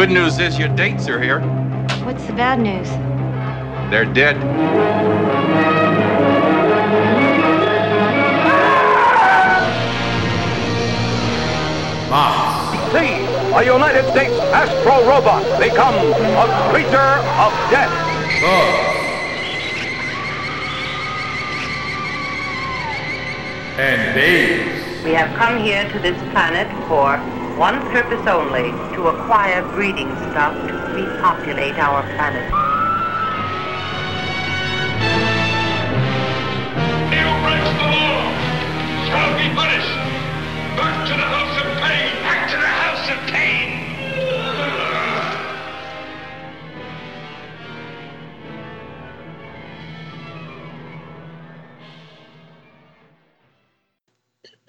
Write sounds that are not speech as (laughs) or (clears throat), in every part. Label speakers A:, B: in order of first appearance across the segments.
A: Good news is your dates are here.
B: What's the bad news?
A: They're dead.
C: See, a United States Astro Robot become a creature of death.
D: and babes.
E: We have come here to this planet for one purpose only, to acquire breeding stock to repopulate our planet.
F: He who breaks the law shall be punished. Back to the house of pain. Back to the house of pain.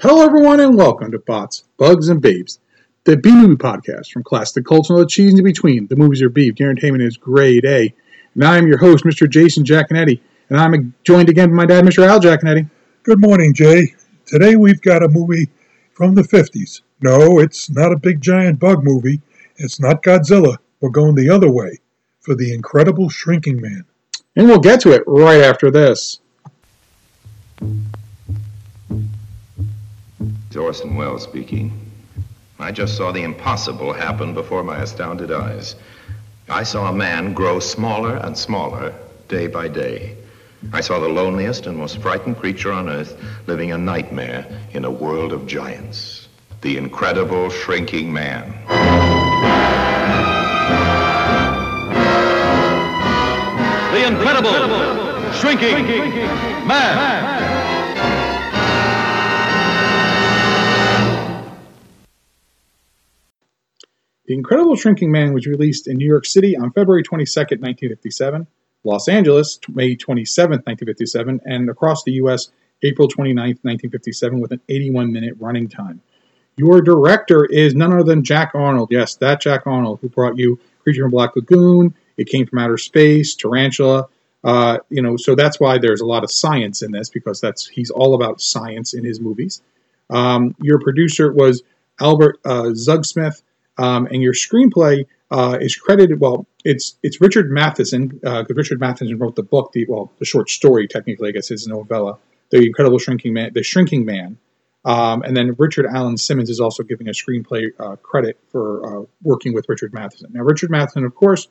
G: Hello, everyone, and welcome to Bots, Bugs, and Babes, the B movie podcast from classic culture and all the cheese in between. The movies are beef, guaranteement is grade A. And I am your host, Mr. Jason Jaconetti, and I'm joined again by my dad, Mr. Al Jaconetti.
H: Good morning, Jay. Today we've got a movie from the 50s. No, it's not a big giant bug movie. It's not Godzilla. We're going the other way for The Incredible Shrinking Man.
G: And we'll get to it right after this.
I: It's Orson Welles speaking. I just saw the impossible happen before my astounded eyes. I saw a man grow smaller and smaller day by day. I saw the loneliest and most frightened creature on earth living a nightmare in a world of giants. The incredible shrinking man.
C: The incredible, shrinking, man.
G: The Incredible Shrinking Man was released in New York City on February 22nd, 1957, Los Angeles, May 27th, 1957, and across the U.S., April 29th, 1957, with an 81 minute running time. Your director is none other than Jack Arnold. Yes, that Jack Arnold who brought you Creature from Black Lagoon, It Came from Outer Space, Tarantula. Uh, you know, so that's why there's a lot of science in this because that's he's all about science in his movies. Um, your producer was Albert uh, Zugsmith, um, and your screenplay uh, is credited. Well, it's it's Richard Matheson because Richard Matheson wrote the book, the well, the short story technically, I guess, his novella, The Incredible Shrinking Man, The Shrinking Man. Um, and then Richard Allen Simmons is also giving a screenplay uh, credit for uh, working with Richard Matheson. Now, Richard Matheson, of course,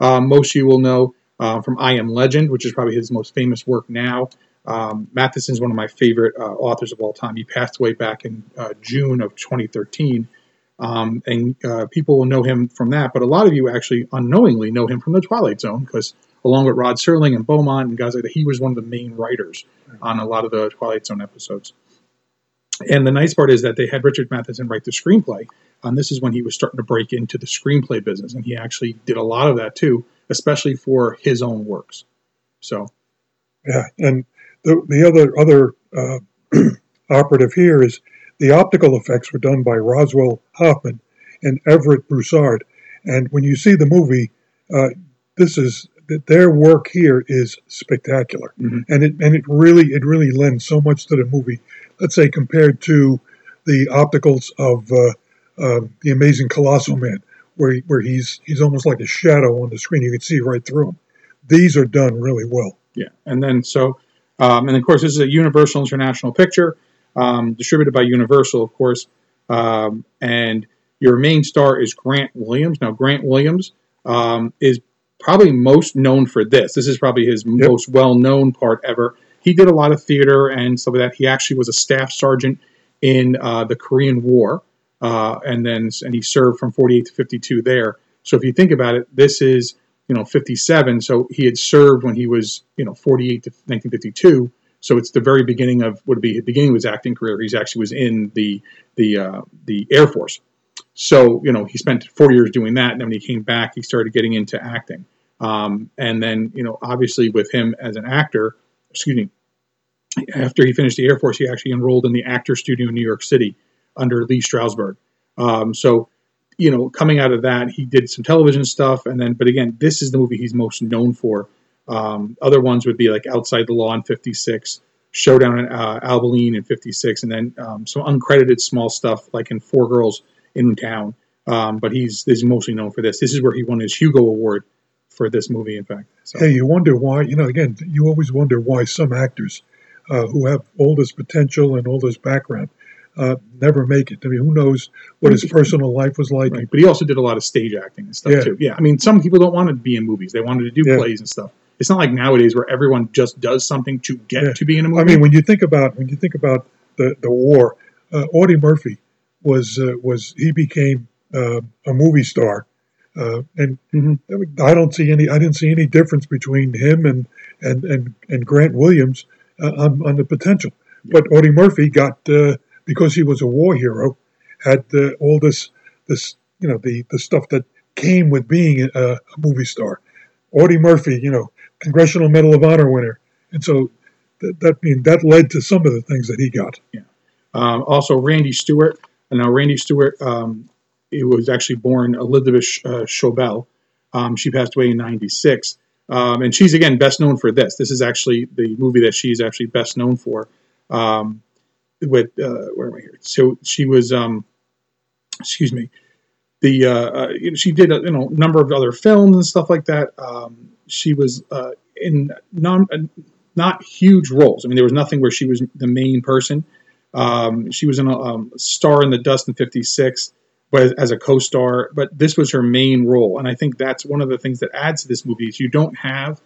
G: uh, most of you will know uh, from I Am Legend, which is probably his most famous work now. Um, Matheson is one of my favorite uh, authors of all time. He passed away back in uh, June of 2013. Um, and uh, people will know him from that, but a lot of you actually unknowingly know him from The Twilight Zone because, along with Rod Serling and Beaumont and guys like that, he was one of the main writers on a lot of the Twilight Zone episodes. And the nice part is that they had Richard Matheson write the screenplay. And this is when he was starting to break into the screenplay business. And he actually did a lot of that too, especially for his own works. So,
H: Yeah, and the, the other other uh, (clears throat) operative here is the optical effects were done by Roswell Hoffman and Everett Broussard. And when you see the movie, uh, this is their work here is spectacular,
G: Mhm.
H: and it and it really it really lends so much to the movie. Let's say compared to the opticals of uh, uh, the Amazing Colossal Man, where where he's he's almost like a shadow on the screen. You can see right through him. These are done really well.
G: yeah. And then, so, um, and of course, this is a Universal International picture, um, distributed by Universal, of course. Um, and your main star is Grant Williams. Now, Grant Williams um, is probably most known for this. This is probably his most well known part ever. He did a lot of theater and stuff like that. He actually was a staff sergeant in uh, the Korean War, uh, and then and he served from 48 to 52 there. So if you think about it, this is you know 57. So he had served when he was you know 48 to 1952. So it's the very beginning of what would be the beginning of his acting career. He's actually was in the the uh, the Air Force. So you know he spent four years doing that, and then when he came back, he started getting into acting. Um, and then you know obviously with him as an actor, excuse me, after he finished the Air Force, he actually enrolled in the Actor Studio in New York City under Lee Strasberg. Um, so, you know, coming out of that, he did some television stuff, and then, but again, this is the movie he's most known for. Um, other ones would be like Outside the Law in '56, Showdown in uh, Abilene in '56, and then um, some uncredited small stuff like in Four Girls in Town. Um, but he's, he's mostly known for this. This is where he won his Hugo Award for this movie, in fact. So.
H: Hey, you wonder why? You know, again, you always wonder why some actors uh, who have all this potential and all this background uh, never make it. I mean, who knows what his personal life was like?
G: Right. But he also did a lot of stage acting and stuff
H: Yeah.
G: too. Yeah, I mean, some people don't want to be in movies; they wanted to do
H: Yeah.
G: plays and stuff. It's not like nowadays where everyone just does something to get
H: Yeah.
G: to be in a movie.
H: I mean, when you think about when you think about the the war, uh, Audie Murphy was uh, was he became uh, a movie star, uh, and
G: Mhm.
H: I don't see any I didn't see any difference between him and and and, and Grant Williams uh, on on the potential. But Audie Murphy got uh, because he was a war hero, had uh, all this this you know the the stuff that came with being a, a movie star. Audie Murphy, you know, Congressional Medal of Honor winner, and so that that mean that led to some of the things that he got.
G: Um, also, Randy Stuart. And now, Randy Stuart, um, it was actually born Elizabeth uh, Shaubell. Um, she passed away in '96, um, and she's again best known for this. This is actually the movie that she's actually best known for. Um, with uh, where am I here? So she was, um, excuse me, the uh, uh, she did a you know number of other films and stuff like that. She was uh, in non not huge roles. I mean, there was nothing where she was the main person. Um, she was in a um, Star in the Dust in '56, but as, a co-star. But this was her main role, and I think that's one of the things that adds to this movie is you don't have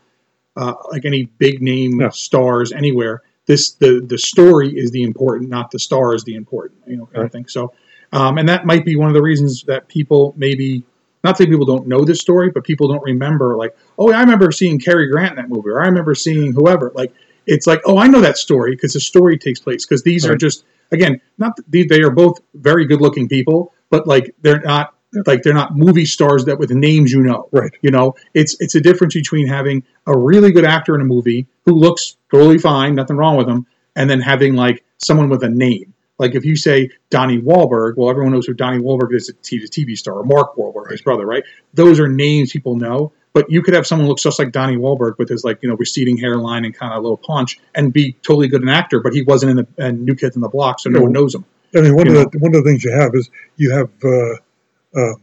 G: uh, like any big name stars anywhere. This the the story is the important, not the star is the important. You know, kind of thing. So, um, and that might be one of the reasons that people maybe not that people don't know this story, but people don't remember. Like, oh, I remember seeing Cary Grant in that movie, or I remember seeing whoever. Like, it's like, oh, I know that story because the story takes place. Because these are just again, not they are both very good looking people, but like they're not like they're not movie stars that with names you know.
H: Right.
G: You know, it's it's a difference between having a really good actor in a movie who looks totally fine, nothing wrong with him, and then having like someone with a name. Like if you say Donnie Wahlberg, well, everyone knows who Donnie Wahlberg is. He's a TV star, or Mark Wahlberg, his brother, right? Those are names people know. But you could have someone look just like Donnie Wahlberg with his like you know receding hairline and kind of low paunch and be totally good an actor, but he wasn't in the and New Kids in the Block, so no
H: No.
G: one knows him.
H: I mean, one of the one of the things you have is you have, uh, uh,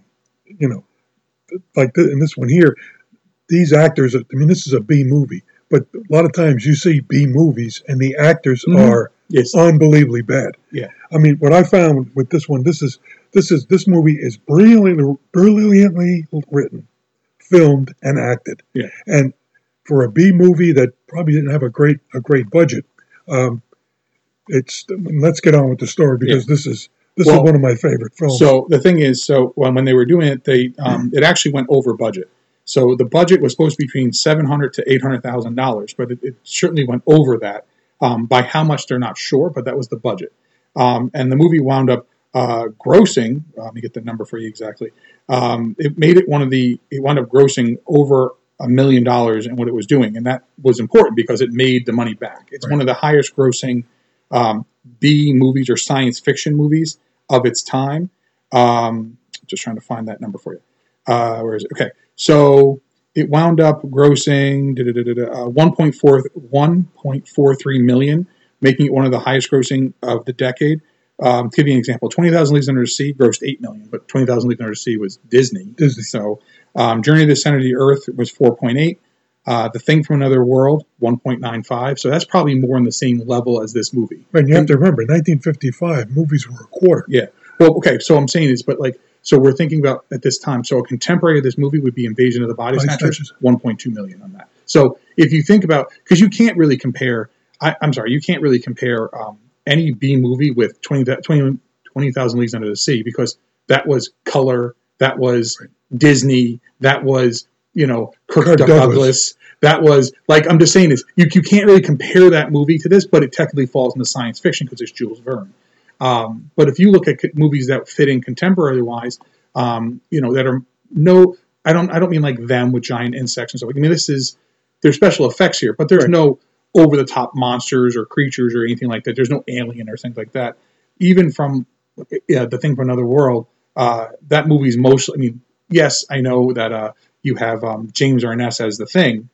H: you know, like in this one here, these actors. I mean, this is a B movie, but a lot of times you see B movies and the actors
G: Mhm.
H: are
G: Yes,
H: unbelievably bad.
G: Yeah.
H: I mean, what I found with this one, this is this is this movie is brilliantly brilliantly written, filmed, and acted.
G: Yeah.
H: And for a B movie that probably didn't have a great a great budget, um, it's let's get on with the story because this is this
G: Well,
H: is one of my favorite films.
G: So the thing is, so when, when they were doing it, they um, it actually went over budget. So the budget was supposed to be between seven hundred to eight hundred thousand dollars, but it, it certainly went over that. Um, by how much they're not sure, but that was the budget. Um, and the movie wound up uh, grossing. uh, let me get the number for you exactly. Um, it made it one of the. It wound up grossing over a million dollars in what it was doing, and that was important because it made the money back. It's one of the highest grossing um, B movies or science fiction movies of its time. Um, just trying to find that number for you. Uh, where is it? Okay, so it wound up grossing uh, 1.4 1.43 million, making it one of the highest grossing of the decade. Um, to give you an example, 20,000 Leagues Under the Sea grossed 8 million, but 20,000 Leagues Under the Sea was Disney.
H: Disney.
G: So um, Journey to the Center of the Earth was 4.8. Uh, the Thing from Another World, 1.95. So that's probably more on the same level as this movie.
H: and you have to remember, 1955 movies were a quarter.
G: Yeah. Well, okay. So I'm saying is, but like, so we're thinking about at this time. So a contemporary of this movie would be Invasion of the Body
H: Body
G: Snatchers,
H: Snatchers.
G: 1.2 million on that. So if you think about, because you can't really compare. I, I'm sorry, you can't really compare um, any B movie with 20 20 20,000 Leagues Under the Sea because that was color, that was Disney, that was you know Kirk,
H: Kirk
G: Douglas.
H: Douglas.
G: That was like I'm just saying is you you can't really compare that movie to this, but it technically falls into science fiction because it's Jules Verne. Um, but if you look at movies that fit in contemporary wise, um, you know that are no, I don't I don't mean like them with giant insects and stuff. I mean this is there's special effects here, but there's
H: Right.
G: no over the top monsters or creatures or anything like that. There's no alien or things like that. Even from yeah, the thing from another world, uh, that movie's mostly. I mean, yes, I know that uh, you have um, James Arness as the thing,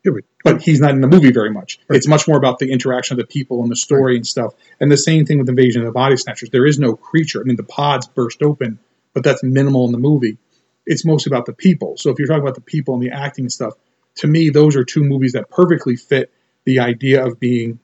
H: but-
G: he's not in the movie very much.
H: Right.
G: It's much more about the interaction of the people and the story and stuff. And the same thing with Invasion of the Body Snatchers. There is no creature. I mean, the pods burst open, but that's minimal in the movie. It's mostly about the people. So if you're talking about the people and the acting and stuff, to me, those are two movies that perfectly fit the idea of being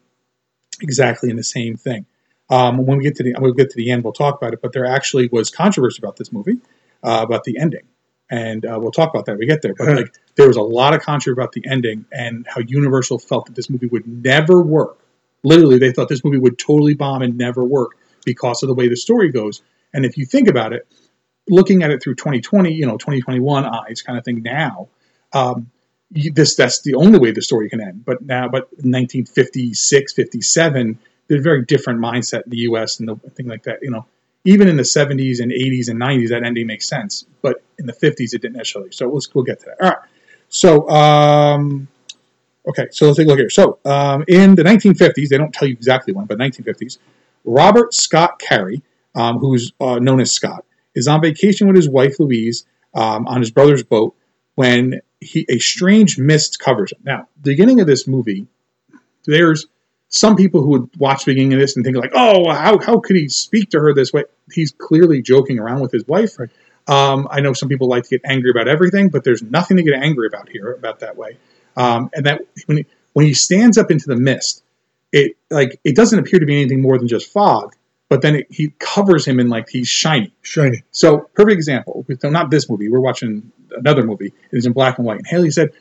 G: exactly in the same thing. Um, when we get to the we'll get to the end, we'll talk about it. But there actually was controversy about this movie, uh, about the ending, and uh, we'll talk about that when we get there. But like, there was a lot of controversy about the ending and how Universal felt that this movie would never work. Literally, they thought this movie would totally bomb and never work because of the way the story goes. And if you think about it, looking at it through 2020, you know, 2021 eyes kind of thing now, um, you, this that's the only way the story can end. But now, but in 1956, 57, there's a very different mindset in the U.S. and the thing like that. You know, even in the 70s and 80s and 90s, that ending makes sense. But in the 50s, it didn't necessarily. So let's we'll get to that. All right. So, um, okay. So let's take a look here. So, um, in the 1950s, they don't tell you exactly when, but 1950s, Robert Scott Carey, um, who's uh, known as Scott, is on vacation with his wife Louise um, on his brother's boat when he a strange mist covers him. Now, the beginning of this movie, there's some people who would watch the beginning of this and think like, "Oh, how how could he speak to her this way?" He's clearly joking around with his wife. Um, I know some people like to get angry about everything, but there's nothing to get angry about here about that way. Um, and that when he, when he stands up into the mist, it like it doesn't appear to be anything more than just fog. But then it, he covers him in like he's shiny.
H: Shiny.
G: So, perfect example. So not this movie. We're watching another movie. It is in black and white. And Haley said,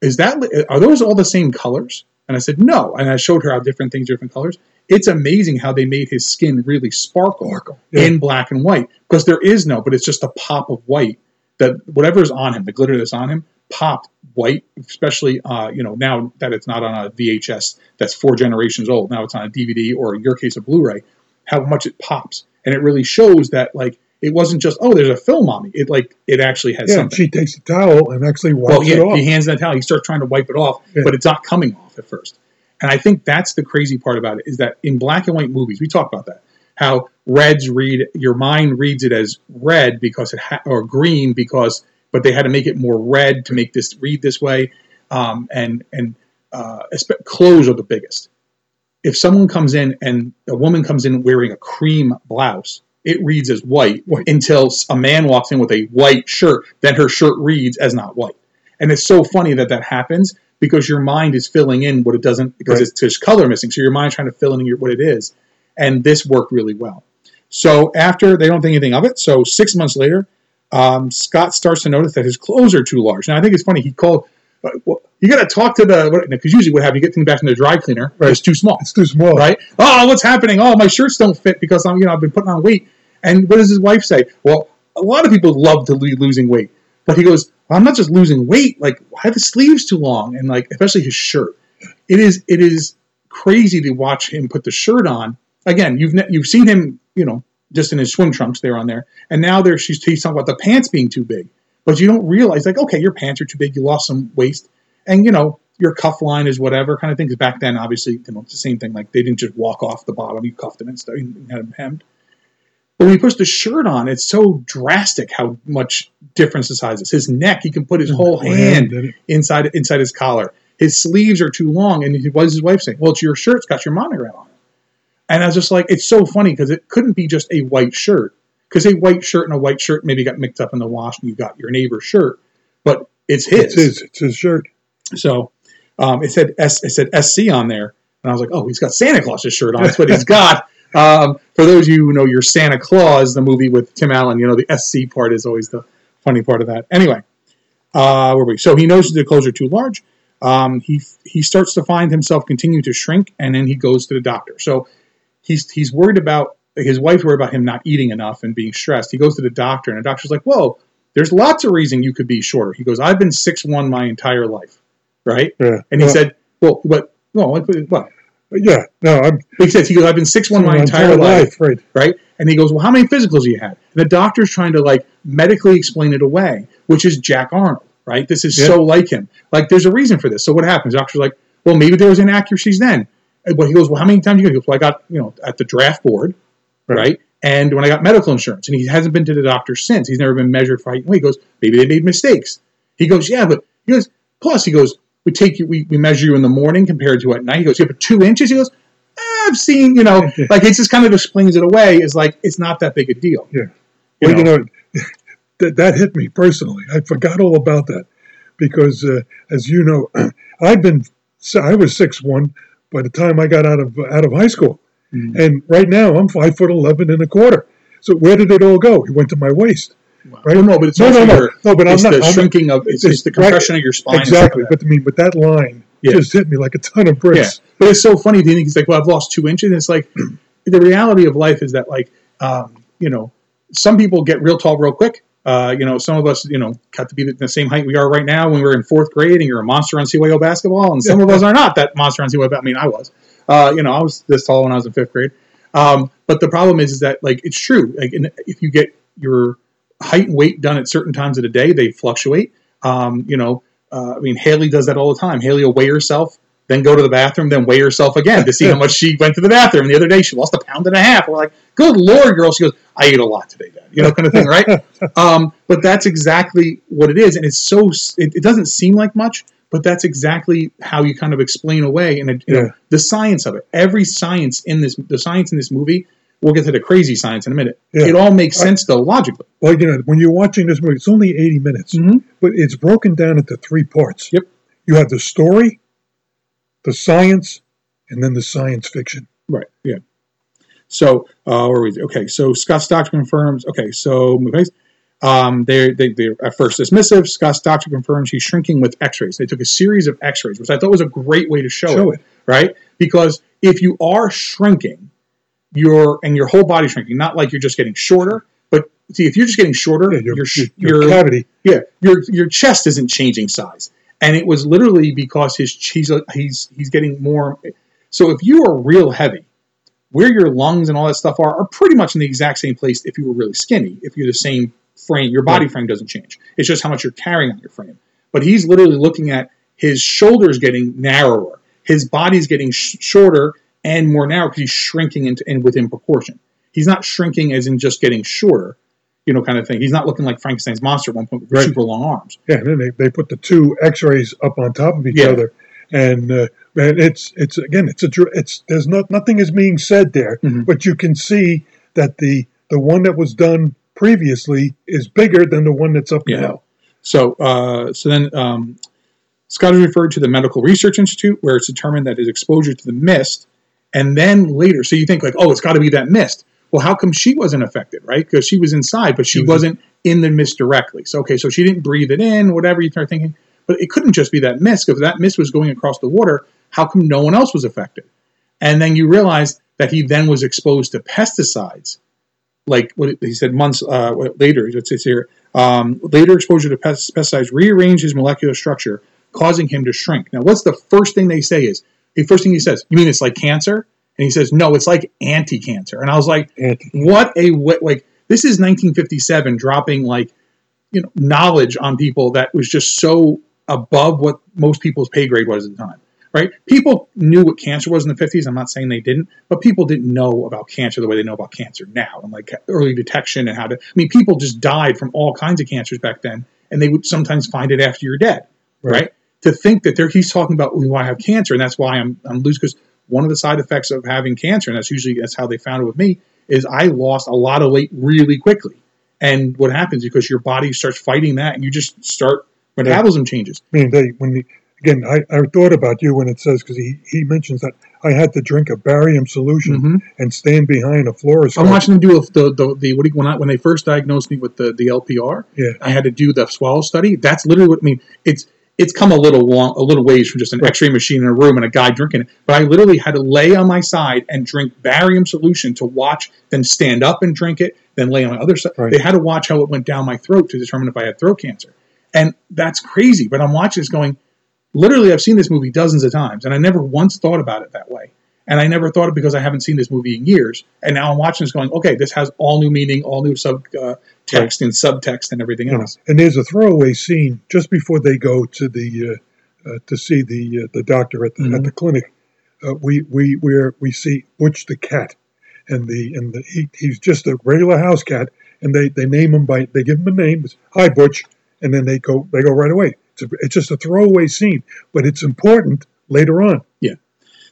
G: "Is that are those all the same colors?" And I said, "No." And I showed her how different things, are different colors. It's amazing how they made his skin really sparkle,
H: yeah.
G: in black and white because there is no, but it's just a pop of white that whatever's on him, the glitter that's on him, popped white. Especially, uh, you know, now that it's not on a VHS that's four generations old. Now it's on a DVD or in your case a Blu-ray. How much it pops, and it really shows that like it wasn't just oh, there's a film on me. It like it actually has
H: Yeah,
G: something.
H: she takes a towel and actually wipes
G: Well, yeah,
H: it off.
G: he hands that towel. He starts trying to wipe it off,
H: Yeah.
G: but it's not coming off at first. And I think that's the crazy part about it is that in black and white movies, we talk about that how reds read your mind reads it as red because it ha- or green because but they had to make it more red to make this read this way. Um, and and uh, clothes are the biggest. If someone comes in and a woman comes in wearing a cream blouse, it reads as white
H: White.
G: until a man walks in with a white shirt. Then her shirt reads as not white. And it's so funny that that happens because your mind is filling in what it doesn't because
H: Right.
G: it's just color missing. So your mind's trying to fill in your, what it is. And this worked really well. So after they don't think anything of it, so six months later, um, Scott starts to notice that his clothes are too large. Now I think it's funny. He called. Uh, well, you got to talk to the because usually what happens, you get things back from the dry cleaner.
H: Right.
G: It's too small
H: it's too small.
G: right? Oh, what's happening? Oh, my shirts don't fit because I'm, you know, I've been putting on weight. And what does his wife say? Well, a lot of people love to be losing weight, but he goes, well, I'm not just losing weight. Like, why are the sleeves too long? And like, especially his shirt. It is, it is crazy to watch him put the shirt on. Again, you've ne- you've seen him, you know, just in his swim trunks there on there, and now there she's he's talking about the pants being too big, but you don't realize like, okay, your pants are too big, you lost some waist, and you know your cuff line is whatever kind of thing. Because back then, obviously, you know, it's the same thing. Like they didn't just walk off the bottom; you cuffed them and stuff, and had them hemmed. But when he puts the shirt on, it's so drastic how much difference the size is. His neck, he can put his whole
H: Whole
G: hand
H: it.
G: inside inside his collar. His sleeves are too long, and he, what is his wife saying? Well, it's your shirt; it's got your monogram on it. And I was just like, it's so funny because it couldn't be just a white shirt. Because a white shirt and a white shirt maybe got mixed up in the wash, and you got your neighbor's shirt, but it's his.
H: It's his. It's his shirt.
G: So um, it said S, it said SC on there, and I was like, oh, he's got Santa Claus's shirt on. That's what he's (laughs) got. Um, for those of you who know your Santa Claus, the movie with Tim Allen, you know the SC part is always the funny part of that. Anyway, uh, where were we? So he knows the clothes are too large. Um, he he starts to find himself continue to shrink, and then he goes to the doctor. So he's he's worried about his wife's worried about him not eating enough and being stressed. He goes to the doctor, and the doctor's like, "Whoa, there's lots of reason you could be shorter. He goes, I've been six one my entire life, right?
H: Yeah.
G: And he
H: Well,
G: said, well, what? No, what? what?
H: Yeah, no, I'm
G: He said, he goes, I've been six one my entire life,
H: right?
G: right? And he goes, well, how many physicals you had? And the doctor's trying to like medically explain it away, which is Jack Arnold, right? This is
H: Yeah.
G: so like him. Like, there's a reason for this. So what happens? The doctor's like, well, maybe there was inaccuracies then. And But he goes, well, how many times you go? He goes, well, I got, you know, at the draft board,
H: Right.
G: right? And when I got medical insurance, and he hasn't been to the doctor since. He's never been measured for height and weight. He goes, maybe they made mistakes. He goes, yeah, but he goes, plus he goes, we take you, we, we measure you in the morning compared to at night. He goes, yeah, but two inches. He goes, "Eh, I've seen, you know, (laughs) like it just kind of explains it away. Is like it's not that big a deal.
H: Yeah.
G: You
H: well, you
G: know?
H: know, (laughs) that, that hit me personally. I forgot all about that because, uh, as you know, (clears throat) I've been I was six one by the time I got out of out of high school,
G: Mm-hmm.
H: and right now I'm five foot eleven and a quarter. So where did it all go? It went to my waist. Right?
G: Well, no, but it's
H: no, no, no,
G: your-
H: no. But I'm not
G: the
H: I'm not-
G: shrinking of it's, it's the
H: right,
G: compression of your spine.
H: Exactly. But I mean, but that line
G: Yeah.
H: just hit me like a ton of
G: Yeah,
H: bricks.
G: but it's so funny. Do you think he's like, well, I've lost two inches? And it's like (clears throat) the reality of life is that, like, um, you know, some people get real tall real quick. Uh, you know, some of us, you know, got to be the same height we are right now when we were in fourth grade, and you're a monster on CYO basketball, and some of us (laughs) are not that monster on CYO. I mean, I was. Uh, you know, I was this tall when I was in fifth grade. Um, but the problem is, is that like it's true. Like, if you get your height and weight done at certain times of the day, they fluctuate. Um, you know, uh, I mean, Haley does that all the time. Haley will weigh herself, then go to the bathroom, then weigh herself again to see how much she went to the bathroom. The other day, she lost a pound and a half. We're like, good lord, girl. She goes, I ate a lot today, Dad. You know, kind of thing, right? (laughs) um, but that's exactly what it is, and it's so. It, it doesn't seem like much, but that's exactly how you kind of explain away and you know,
H: Yeah.
G: the science of it. Every science in this, the science in this movie. We'll get to the crazy science in a minute.
H: Yeah.
G: It all makes sense though logically.
H: Well, you know, when you're watching this movie, it's only 80 minutes,
G: Mhm.
H: but it's broken down into three parts.
G: Yep.
H: You have the story, the science, and then the science fiction.
G: Right. Yeah. So, uh, where are we? Okay. So Scott's doctor confirms. Okay. So, um, they're, they, they're at first dismissive. Scott's doctor confirms he's shrinking with X-rays. They took a series of X-rays, which I thought was a great way to show,
H: Show
G: it, Right. Because if you are shrinking, your and your whole body shrinking, not like you're just getting shorter, but see, if you're just getting shorter,
H: Yeah, your,
G: your,
H: your, your cavity.
G: yeah, your your chest isn't changing size, and it was literally because his he's he's he's getting more. So if you are real heavy, where your lungs and all that stuff are are pretty much in the exact same place. If you were really skinny, if you're the same frame, your body frame doesn't change. It's just how much you're carrying on your frame. But he's literally looking at his shoulders getting narrower, his body's getting sh- shorter and more narrow because he's shrinking into and within proportion. He's not shrinking as in just getting shorter, you know, kind of thing. He's not looking like Frankenstein's monster at one point with
H: Right.
G: super long arms.
H: Yeah, and then they, they put the two X-rays up on top of each
G: Yeah.
H: other, and uh, man, it's it's again, it's a it's there's not nothing is being said there,
G: Mhm.
H: but you can see that the the one that was done previously is bigger than the one that's up
G: Yeah.
H: now.
G: So, uh, so then um, Scott is referred to the Medical Research Institute, where it's determined that his exposure to the mist, and then later, so you think like, oh, it's got to be that mist. Well, how come she wasn't affected, right? Because she was inside, but she
H: was-
G: wasn't in the mist directly. So, okay, so she didn't breathe it in, whatever you start thinking. But it couldn't just be that mist. Because that mist was going across the water, how come no one else was affected? And then you realize that he then was exposed to pesticides like what he said months uh, later. It says here um, later exposure to pesticides rearranged his molecular structure, causing him to shrink. Now, what's the first thing they say is the first thing he says? You mean it's like cancer? And he says, no, it's like anti-cancer. And I was like, what a wa- like this is 1957 dropping like you know knowledge on people that was just so above what most people's pay grade was at the time right people knew what cancer was in the 50s i'm not saying they didn't but people didn't know about cancer the way they know about cancer now and like early detection and how to i mean people just died from all kinds of cancers back then and they would sometimes find it after you're dead right,
H: Right.
G: To think that there he's talking about well, I have cancer and that's why I'm I'm losing because one of the side effects of having cancer and that's usually that's how they found it with me is I lost a lot of weight really quickly and what happens because your body starts fighting that and you just start metabolism changes
H: I mean, they when the, again, I, I thought about you when it says because he, he mentions that I had to drink a barium solution
G: Mhm.
H: and stand behind a fluoroscope.
G: I'm watching them do the the, the what do you, when I, when they first diagnosed me with the the LPR
H: Yeah.
G: I had to do the swallow study that's literally what I mean it's it's come a little long, a little ways from just an X-ray machine in a room and a guy drinking it. But I literally had to lay on my side and drink barium solution to watch, then stand up and drink it, then lay on my other side.
H: Right.
G: They had to watch how it went down my throat to determine if I had throat cancer. And that's crazy. But I'm watching this going, literally, I've seen this movie dozens of times, and I never once thought about it that way. And I never thought it because I haven't seen this movie in years. And now I'm watching this going, okay, this has all new meaning, all new sub uh, text and subtext and everything else.
H: and there's a throwaway scene just before they go to the uh, uh, to see the uh, the doctor at the
G: Mm-hmm.
H: at the clinic. Uh, we we where we see Butch the cat, and the and the he, he's just a regular house cat, and they they name him by they give him a name. It's, Hi Butch, and then they go they go right away. It's, a, it's just a throwaway scene, but it's important later on. Yeah.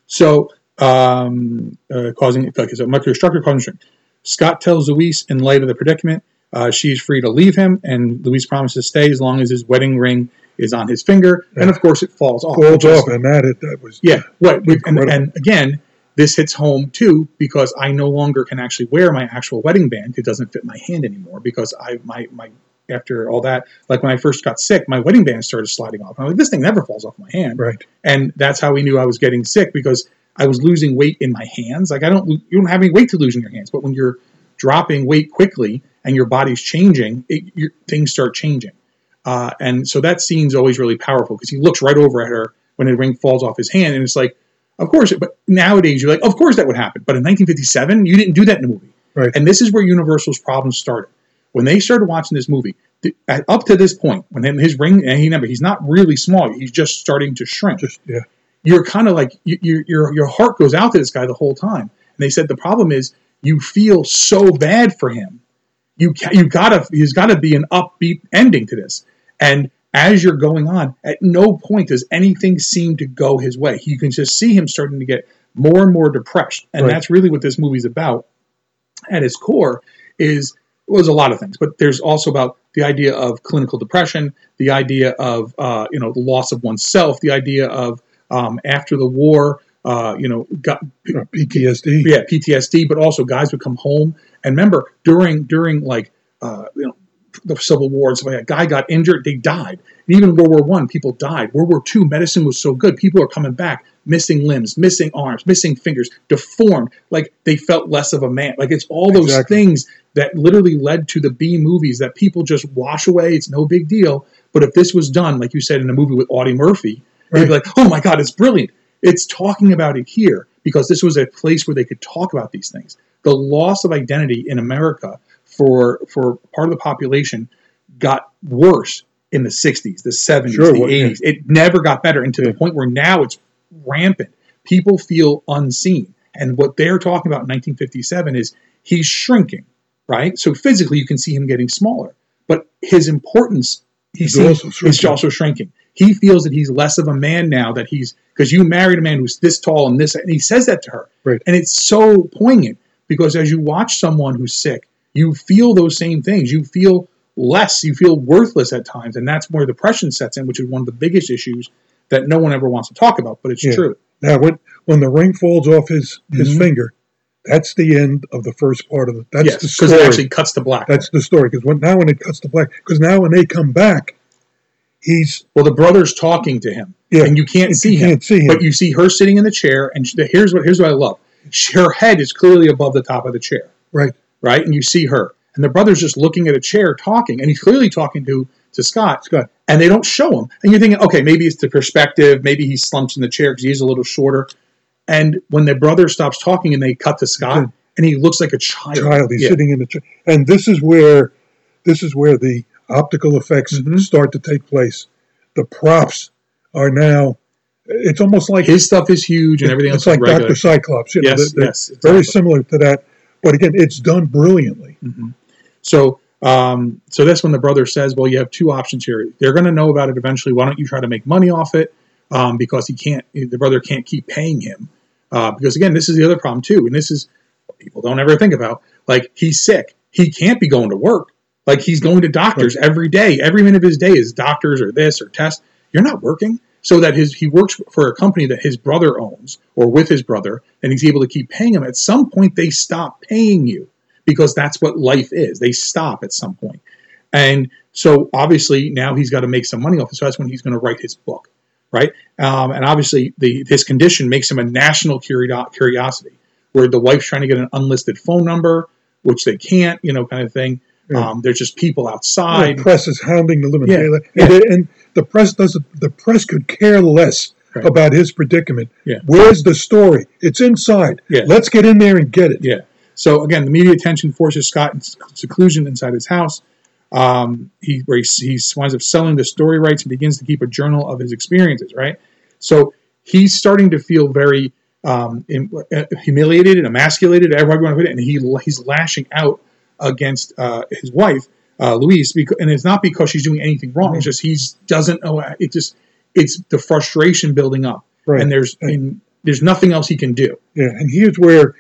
G: So, um, uh, causing okay, so molecular structure causing shrink. Scott tells Louise in light of the predicament, uh, she's free to leave him, and Louise promises to stay as long as his wedding ring is on his finger, and of course it falls off.
H: Falls off, and that it that was
G: Yeah, right. And, and again, this hits home too because I no longer can actually wear my actual wedding band. It doesn't fit my hand anymore because I my my after all that, like when I first got sick, my wedding band started sliding off. I'm like, this thing never falls off my hand,
H: right.
G: and that's how we knew I was getting sick because I was losing weight in my hands. Like I don't, you don't have any weight to lose in your hands, but when you're dropping weight quickly and your body's changing, it, your, things start changing. Uh, and so that scene's always really powerful because he looks right over at her when the ring falls off his hand, and it's like, of course. But nowadays, you're like, of course that would happen. But in 1957, you didn't do that in a movie.
H: Right.
G: And this is where Universal's problems started. When they started watching this movie, th- at, up to this point, when his ring, and he remember, he's not really small; he's just starting to shrink
H: Just yeah.
G: you're kind of like you, you, your your heart goes out to this guy the whole time. And they said the problem is you feel so bad for him. You ca- you gotta there's got to be an upbeat ending to this. And as you're going on, at no point does anything seem to go his way. You can just see him starting to get more and more depressed, and
H: Right.
G: that's really what this movie's about. At its core, is was a lot of things, but there's also about the idea of clinical depression, the idea of uh, you know the loss of oneself, the idea of um, after the war, uh, you know, got
H: PTSD.
G: yeah PTSD, but also guys would come home and remember during during like uh, you know the Civil War and stuff like that. Guy got injured, they died. And even World War One, people died. World War Two, medicine was so good, people are coming back, missing limbs, missing arms, missing fingers, deformed. Like they felt less of a man. Like it's all those
H: Exactly.
G: things that literally led to the B movies that people just wash away. It's no big deal. But if this was done, like you said in a movie with Audie Murphy, they'd be like, "Oh my God, it's brilliant." It's talking about it here because this was a place where they could talk about these things. The loss of identity in America for for part of the population got worse in the 60s, the 70s,
H: Sure,
G: the
H: well, yeah.
G: 80s. It never got better, and to
H: Yeah.
G: the point where now it's rampant. People feel unseen. And what they're talking about in 1957 is he's shrinking, right? So physically, you can see him getting smaller, but his importance he
H: He's also shrinking.
G: also shrinking. He feels that he's less of a man now that he's because you married a man who's this tall and this, and he says that to her,
H: Right.
G: and it's so poignant because as you watch someone who's sick, you feel those same things. You feel less, you feel worthless at times, and that's where depression sets in, which is one of the biggest issues that no one ever wants to talk about, but it's
H: Yeah.
G: true.
H: Now, when when the ring falls off his his
G: Mhm.
H: finger, that's the end of the first part of it. That's
G: yes,
H: the story.
G: because it actually cuts to black.
H: that's the story. Because when now when it cuts to black, because now when they come back, he's
G: well, the brother's talking to him,
H: Yeah.
G: and you can't
H: You
G: see him,
H: can't see him.
G: but you see her sitting in the chair, and she, here's what here's what I love: She- her head is clearly above the top of the chair.
H: right.
G: right? And you see her, and the brother's just looking at a chair talking, and he's clearly talking to to Scott.
H: Scott.
G: and they don't show him, and you're thinking, okay, maybe it's the perspective, maybe he slumps in the chair because he's a little shorter. And when the brother stops talking, and they cut to Scott, and he looks like a child.
H: Child, he's
G: Yeah.
H: sitting in the chair, and this is where this is where the optical effects
G: Mhm.
H: start to take place. The props are now. It's almost like
G: His stuff is huge, and everything
H: It's
G: else
H: like
G: regular.
H: Doctor Cyclops. You know,
G: Yes,
H: they're-
G: yes,
H: very similar to that. But again, it's done brilliantly.
G: So, um, so that's when the brother says, "Well, you have two options here. They're going to know about it eventually. Why don't you try to make money off it? Um, because he can't. The brother can't keep paying him. Uh, because again, this is the other problem too, and this is what people don't ever think about. Like he's sick. He can't be going to work. Like he's going to doctors every day. Every minute of his day is doctors or this or test. You're not working." So that his he works for a company that his brother owns or with his brother, and he's able to keep paying him. At some point, they stop paying you because that's what life is. They stop at some. And so obviously now he's got to make some money off it. So that's when he's going to write his book, right? Um, and obviously the his condition makes him a national curiosity, where the wife's trying to get an unlisted phone number, which they can't, you know, kind of thing.
H: Yeah.
G: Um, there's just people outside.
H: The press is hounding the living
G: Yeah, yeah.
H: and, and the press doesn't. The press could care less
G: Right.
H: about his predicament.
G: Yeah.
H: Where's the story? It's inside.
G: Yeah.
H: Let's get in there and get it.
G: Yeah. So again, the media attention forces Scott in seclusion inside his house. Um, he where he, he winds up selling the story rights and begins to keep a journal of his experiences. Right. So he's starting to feel very um, in, uh, humiliated and emasculated. Everyone want to put it, and he he's lashing out against uh, his wife uh, Louise, because, and it's not because she's doing anything wrong. It's just he's doesn't know. It just it's the frustration building up,
H: Right.
G: and there's and there's nothing else he can do.
H: Yeah, and here's where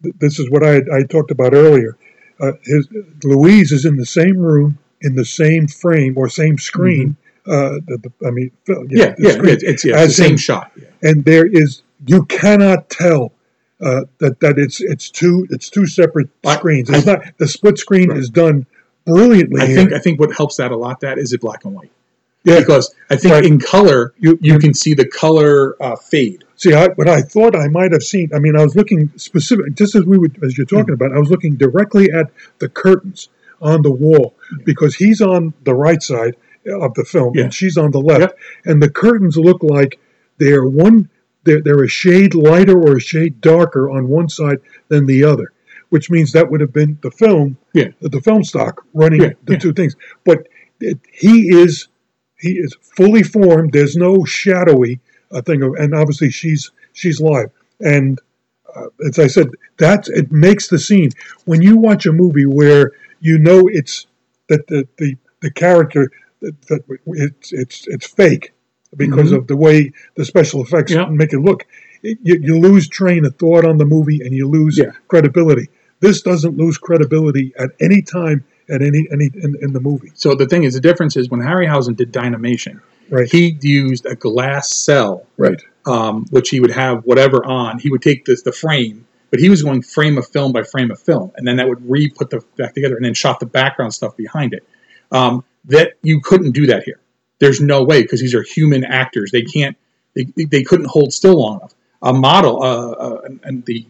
H: this is what I, I talked about earlier. Uh, his Louise is in the same room, in the same frame or same screen. Uh, the, the, I mean,
G: Mm-hmm. Yeah,
H: the
G: yeah,
H: screen,
G: it's, it's, yeah, it's the same
H: in-
G: shot. Yeah.
H: and there is you cannot tell uh, that that it's it's two it's two separate
G: I-
H: screens.
G: I-
H: It's not the split screen
G: Right.
H: is done brilliantly.
G: I
H: here.
G: think I think what helps that a lot that is it black and white
H: yeah.
G: because I think
H: Right.
G: in color
H: You-
G: you
H: you-
G: can see the color uh, fade.
H: See, I, what I thought I might have seen. I mean, I was looking specific, just as we were, as you're talking hmm. about. I was looking directly at the curtains on the wall because he's on the right side of the film
G: Yeah.
H: and she's on the left,
G: Yep.
H: and the curtains look like they're one. They're, they're a shade lighter or a shade darker on one side than the other, which means that would have been the film,
G: Yeah.
H: the film stock running
G: Yeah,
H: the
G: yeah.
H: two things. But it, he is he is fully formed. There's no shadowy uh, thing of, and obviously she's she's live. And uh, as I said, that's it makes the scene when you watch a movie where you know it's that the the, the character that, that it's it's it's fake because
G: Mhm.
H: of the way the special effects
G: Yeah.
H: make it look. It, you, you lose train of thought on the movie and you lose
G: Yeah.
H: credibility. This doesn't lose credibility at any time at any any in, in the movie.
G: So the thing is, the difference is when Harryhausen did Dynamation,
H: Right.
G: he used a glass cell,
H: Right.
G: um, which he would have whatever on. He would take this the frame, but he was going frame of film by frame of film, and then that would re put the back together, and then shot the background stuff behind it. Um, that you couldn't do that here. There's no way because these are human actors. They can't. They, they couldn't hold still long enough. A model uh, uh, and, and the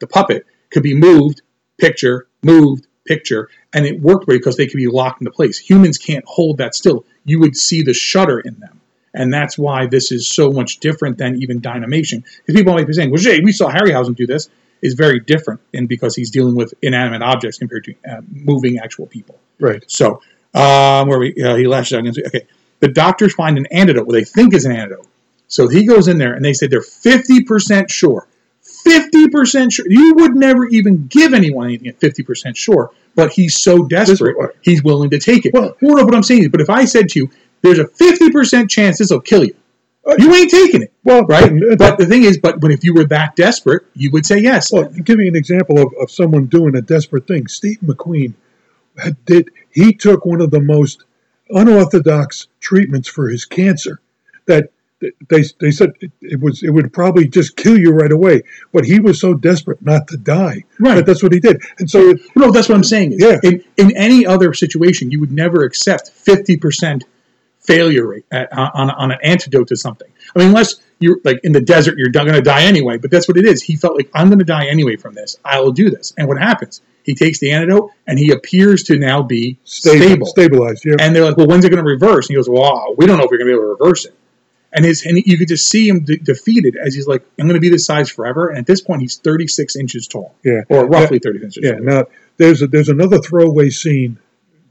G: the puppet could be moved, picture, moved, picture, and it worked because they could be locked into place. Humans can't hold that still. You would see the shutter in them. And that's why this is so much different than even Dynamation. Because people might be saying, well, Jay, we saw Harryhausen do this. Is very different, and because he's dealing with inanimate objects compared to uh, moving actual people.
H: Right.
G: So, um, where we uh, he lashes out against. Okay, the doctors find an antidote. What they think is an antidote. So he goes in there, and they say they're fifty percent sure. Fifty percent sure. You would never even give anyone anything at fifty percent sure, but he's so desperate, he's willing to take it.
H: Well-
G: Well, no, what I'm saying but if I said to you, "There's a fifty percent chance this will kill you,"
H: Uh,
G: you ain't taking it,
H: Well,
G: right?
H: and-
G: But the thing is, but but if you were that desperate, you would say yes.
H: Well, give me an example of, of someone doing a desperate thing. Steve McQueen had, did he took one of the most unorthodox treatments for his cancer that they, they said it, it was it would probably just kill you right away, but he was so desperate not to die
G: Right.
H: that that's what he did. And so
G: No, that's what I'm saying.
H: Yeah.
G: In in any other situation, you would never accept fifty percent failure rate at, on on an antidote to something. I mean, unless you're like in the desert, you're going to die anyway. But that's what it is. He felt like I'm going to die anyway from this. I will do this. And what happens? He takes the antidote, and he appears to now be
H: stable,
G: stable.
H: stabilized. Yeah,
G: And they're like, "Well, when's it going to reverse?" And he goes, "Well, we don't know if we're going to be able to reverse it." And his and you could just see him de- defeated as he's like, "I'm going to be this size forever." And at this point, he's 36 inches tall,
H: yeah.
G: or roughly 30 inches.
H: Yeah.
G: tall.
H: Now there's a, there's another throwaway scene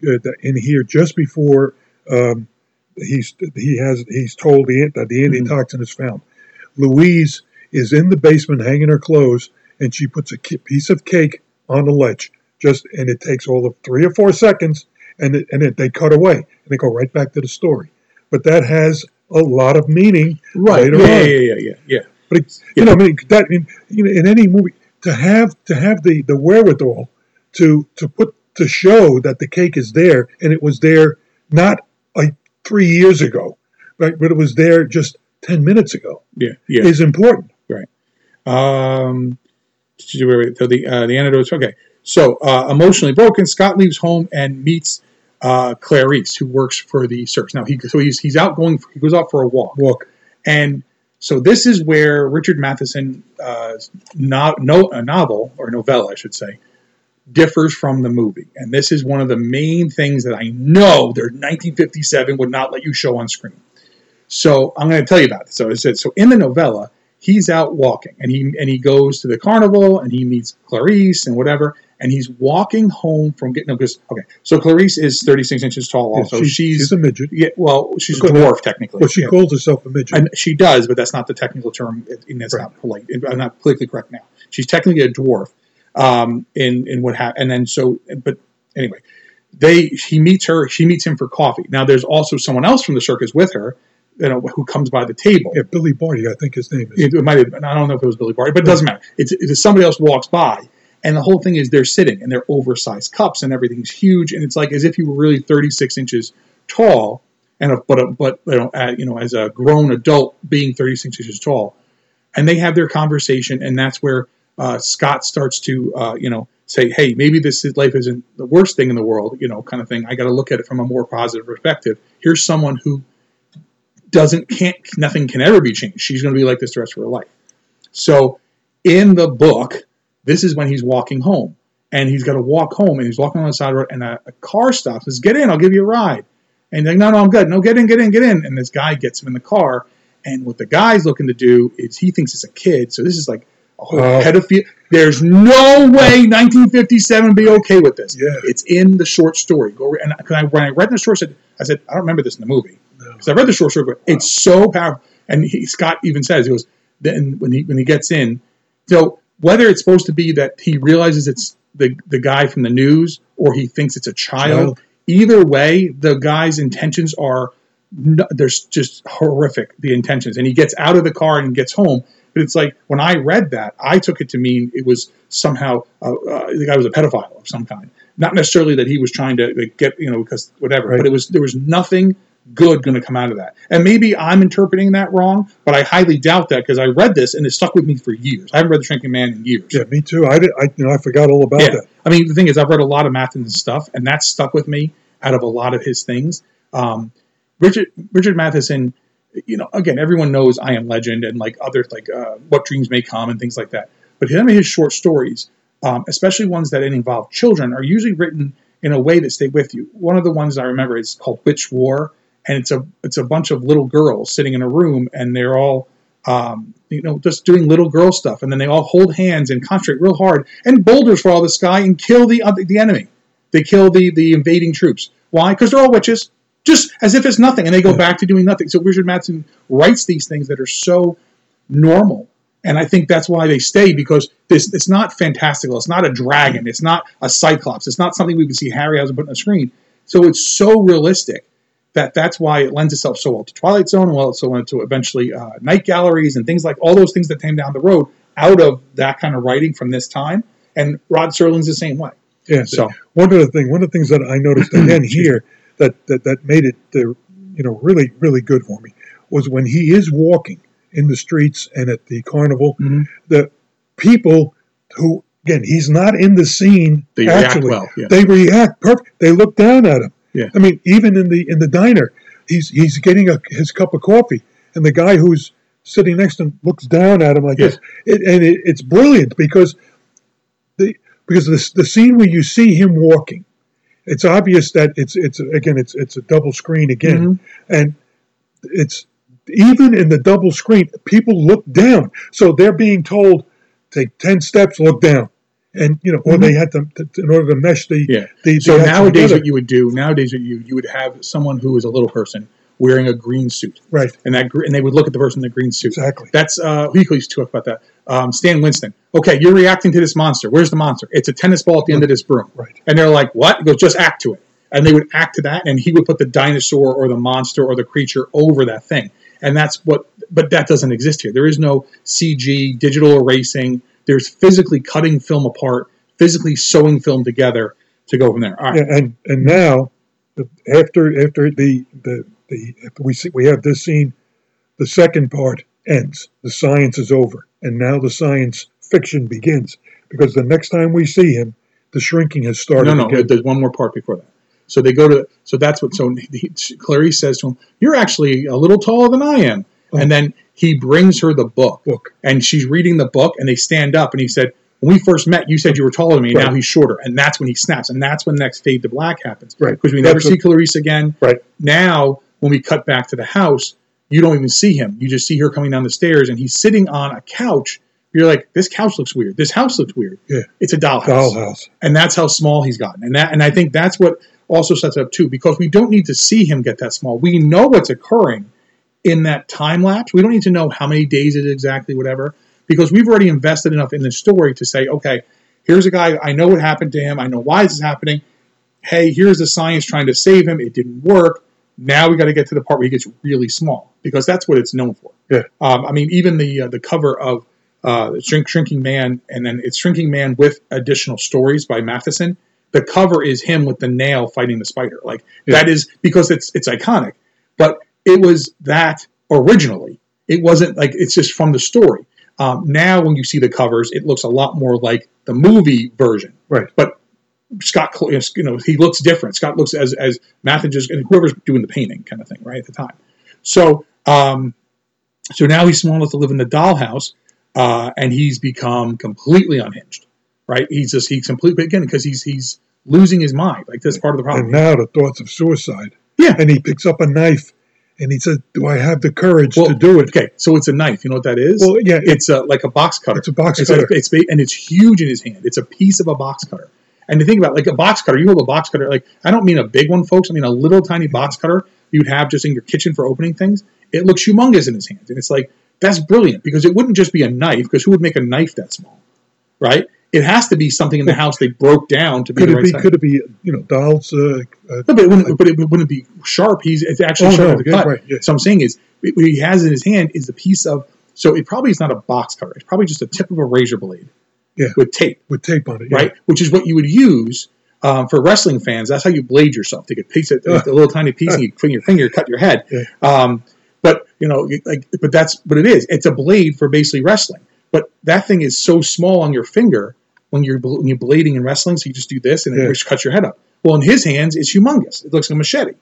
H: uh, in here just before um, he's he has he's told the that the antitoxin is found. Louise is in the basement hanging her clothes, and she puts a piece of cake on the ledge. Just and it takes all of three or four seconds, and it, and it, they cut away and they go right back to the story. But that has a lot of meaning
G: Right.
H: later
G: yeah,
H: on.
G: yeah, yeah, yeah, yeah.
H: But it's, you know, I mean, that in, you know, in any movie to have to have the the wherewithal to to put to show that the cake is there and it was there not like three years ago, right? But it was there just ten minutes ago
G: Yeah, yeah.
H: is important. Right.
G: Um, so the uh, the antidotes. Okay, so uh, emotionally broken, Scott leaves home and meets uh, Clarice, who works for the circus. Now he so he's he's out going he goes out for a walk.
H: Walk.
G: And so this is where Richard Matheson, uh, no, no, a novel or novella, I should say, differs from the movie. And this is one of the main things that I know their 1957 would not let you show on screen. So I'm going to tell you about it. So it said so in the novella, he's out walking and he and he goes to the carnival and he meets Clarice and whatever. And he's walking home from getting no, because okay, so Clarice is 36 inches tall.
H: Yeah,
G: Also,
H: she's,
G: she's,
H: she's a midget.
G: yeah, well, she's a dwarf technically.
H: Well, she
G: Yeah.
H: calls herself a midget.
G: And she does, but that's not the technical term, and that's
H: Right.
G: not polite. I'm not politically correct now. She's technically a dwarf. Um, in in what happened, and then so, but anyway, they he meets her. She meets him for coffee. Now, there's also someone else from the circus with her, you know, who comes by the table.
H: yeah, Billy Barty, I think his name is.
G: It, it might have been, I don't know if it was Billy Barty, but it doesn't matter. It's, it's somebody else walks by, and the whole thing is they're sitting and they're oversized cups and everything's huge, and it's like as if you were really 36 inches tall, and a, but a, but you know, you know, as a grown adult being 36 inches tall, and they have their conversation, and that's where uh, Scott starts to uh, you know say, hey, maybe this is, life isn't the worst thing in the world, you know, kind of thing. I got to look at it from a more positive perspective. Here's someone who doesn't can't nothing can ever be changed. She's going to be like this the rest of her life. So in the book, this is when he's walking home, and he's got to walk home, and he's walking on the side road, and a, a car stops. Says, "Get in, I'll give you a ride." And he's like, "No, no, I'm good. No, get in, get in, get in." And this guy gets him in the car, and what the guy's looking to do is he thinks it's a kid. So this is like a whole
H: Wow.
G: pedophile. There's no way 1957 be okay with this.
H: Yeah.
G: It's in the short story. Go and I, when I read the short story, I said, I don't remember this in the movie because I read the short story, but it's so powerful. And he, Scott even says, he goes, then when he when he gets in, so whether it's supposed to be that he realizes it's the the guy from the news or he thinks it's a child, either way, the guy's intentions are there's just horrific. The intentions, and he gets out of the car and gets home. But it's like when I read that, I took it to mean it was somehow uh, uh, the guy was a pedophile of some kind. Not necessarily that he was trying to like, get you know because whatever,
H: Right.
G: but it was there was nothing good going to come out of that. And maybe I'm interpreting that wrong, but I highly doubt that because I read this and it stuck with me for years. I haven't read The Shrinking Man in years.
H: Yeah, me too. I did. I you know I forgot all about
G: Yeah.
H: that.
G: I mean, the thing is, I've read a lot of Matheson's stuff, and that's stuck with me out of a lot of his things. Um, Richard Richard Matheson, you know, again, everyone knows I Am Legend and like other like uh, What Dreams May Come and things like that. But some of his short stories, um, especially ones that involve children, are usually written in a way that stay with you. One of the ones I remember is called Witch War, and it's a it's a bunch of little girls sitting in a room, and they're all um, you know, just doing little girl stuff, and then they all hold hands and concentrate real hard, and boulders fall out of the sky and kill the other, the enemy. They kill the the invading troops. Why? Because they're all witches, just as if it's nothing, and they go back to doing nothing. So Richard Matheson writes these things that are so normal, and I think that's why they stay because this it's not fantastical. It's not a dragon. It's not a cyclops. It's not something we can see Harryhausen put on the screen. So it's so realistic that that's why it lends itself so well to Twilight Zone, and well, so went to eventually uh, night galleries and things like all those things that came down the road out of that kind of writing from this time. And Rod Serling's the same way.
H: Yeah.
G: So-
H: one of the thing, one of the things that I noticed (coughs) again here that that, that made it, uh, you know, really really good for me was when he is walking in the streets and at the carnival,
G: Mhm.
H: the people who again he's not in the scene
G: They react
H: actually
G: well, yeah.
H: they react perfect. They look down at him.
G: Yeah.
H: I mean, even in the in the diner, he's he's getting a, his cup of coffee, and the guy who's sitting next to him looks down at him like
G: Yeah.
H: this. It, and it, it's brilliant because the because the the scene where you see him walking, it's obvious that it's it's again it's it's a double screen again,
G: Mhm.
H: and it's even in the double screen, people look down, so they're being told take ten steps, look down, and you know, or they had to, to in order to mesh the
G: Mm-hmm. Yeah.
H: the,
G: So nowadays, what you would do nowadays, what you you would have someone who is a little person wearing a green suit,
H: right
G: and that and they would look at the person in the green suit.
H: exactly
G: That's uh, we used to talk about that. Um, Stan Winston. Okay, you're reacting to this monster. Where's the monster? It's a tennis ball at the end of this broom.
H: right
G: And they're like, what? He goes, just act to it. And they would act to that, and he would put the dinosaur or the monster or the creature over that thing. And that's what, but that doesn't exist here. There is no CG, digital erasing. There's physically cutting film apart, physically sewing film together to go from there. All right.
H: yeah, and and now after after the the the we see we have this scene, the second part ends. The science is over, and now the science fiction begins because the next time we see him, the shrinking has started
G: No, no,
H: again.
G: there's one more part before that. So they go to. So that's what. So he, Clarice says to him, "You're actually a little taller than I am."
H: Oh.
G: And then he brings her the book,
H: Book.
G: and she's reading the book, and they stand up, and he said. When we first met, you said you were taller than me.
H: Right.
G: Now he's shorter, and that's when he snaps, and that's when the next fade to black happens.
H: Right.
G: Because we never
H: That's
G: see
H: what-
G: Clarice again.
H: Right.
G: Now, when we cut back to the house, you don't even see him. You just see her coming down the stairs, and he's sitting on a couch. You're like, this couch looks weird. This house looks weird.
H: Yeah.
G: It's a dollhouse
H: Dollhouse.
G: and that's how small he's gotten. And that, and I think that's what also sets it up too, because we don't need to see him get that small. We know what's occurring in that time lapse. We don't need to know how many days it is exactly, whatever, because we've already invested enough in the story to say, okay, here's a guy. I know what happened to him. I know why this is happening. Hey, here's the science trying to save him. It didn't work. Now we got to get to the part where he gets really small because that's what it's known for.
H: Yeah.
G: Um, I mean, even the uh, the cover of uh, Shrink, Shrinking Man, and then it's Shrinking Man with additional stories by Matheson. The cover is him with the nail fighting the spider. Like
H: Yeah.
G: that is because it's it's iconic, but it was that originally. It wasn't like it's just from the story. Um, now, when you see the covers, it looks a lot more like the movie version.
H: Right.
G: But Scott, you know, he looks different. Scott looks as as Matheson just and whoever's doing the painting kind of thing, right at the time. So, um, so now he's small enough to live in the dollhouse, uh, and he's become completely unhinged. Right? He's just he's completely again because he's he's losing his mind. Like that's part of the problem.
H: And now the thoughts of suicide.
G: Yeah.
H: And he picks up a knife and he said, Do I have the courage
G: Well,
H: to do it?
G: Okay, so it's a knife. You know what that is?
H: Well, yeah,
G: it's a, like a box cutter.
H: It's a box
G: it's
H: cutter.
G: it's ba- and it's huge in his hand. It's a piece of a box cutter. And to think about, it, like a box cutter, you hold a box cutter. Like I don't mean a big one, folks. I mean a little tiny box cutter you'd have just in your kitchen for opening things. It looks humongous in his hands, and it's like that's brilliant because it wouldn't just be a knife. Because who would make a knife that small, right? It has to be something in the house they broke down to be
H: Could
G: the
H: it
G: right
H: be?
G: size.
H: Could it be? You know, dolls. Uh, uh,
G: No, but it wouldn't. But it wouldn't be sharp. He's it's actually
H: Oh,
G: sharp
H: no,
G: the
H: yeah,
G: cut.
H: right, yeah.
G: So I'm saying is what he has in his hand is a piece of. So it probably is not a box cutter. It's probably just a tip of a razor blade.
H: Yeah.
G: With tape,
H: with tape on it. yeah.
G: right? Which is what you would use um, for wrestling fans. That's how you blade yourself. Take a piece of
H: Uh.
G: a little tiny piece and you put your finger, cut your head.
H: Yeah.
G: Um, but you know, like, but that's what it is. It's a blade for basically wrestling. But that thing is so small on your finger when you're bl- when you're blading in wrestling. So you just do this and it
H: Yeah.
G: just cuts your head up. Well, in his hands, it's humongous. It looks like a machete.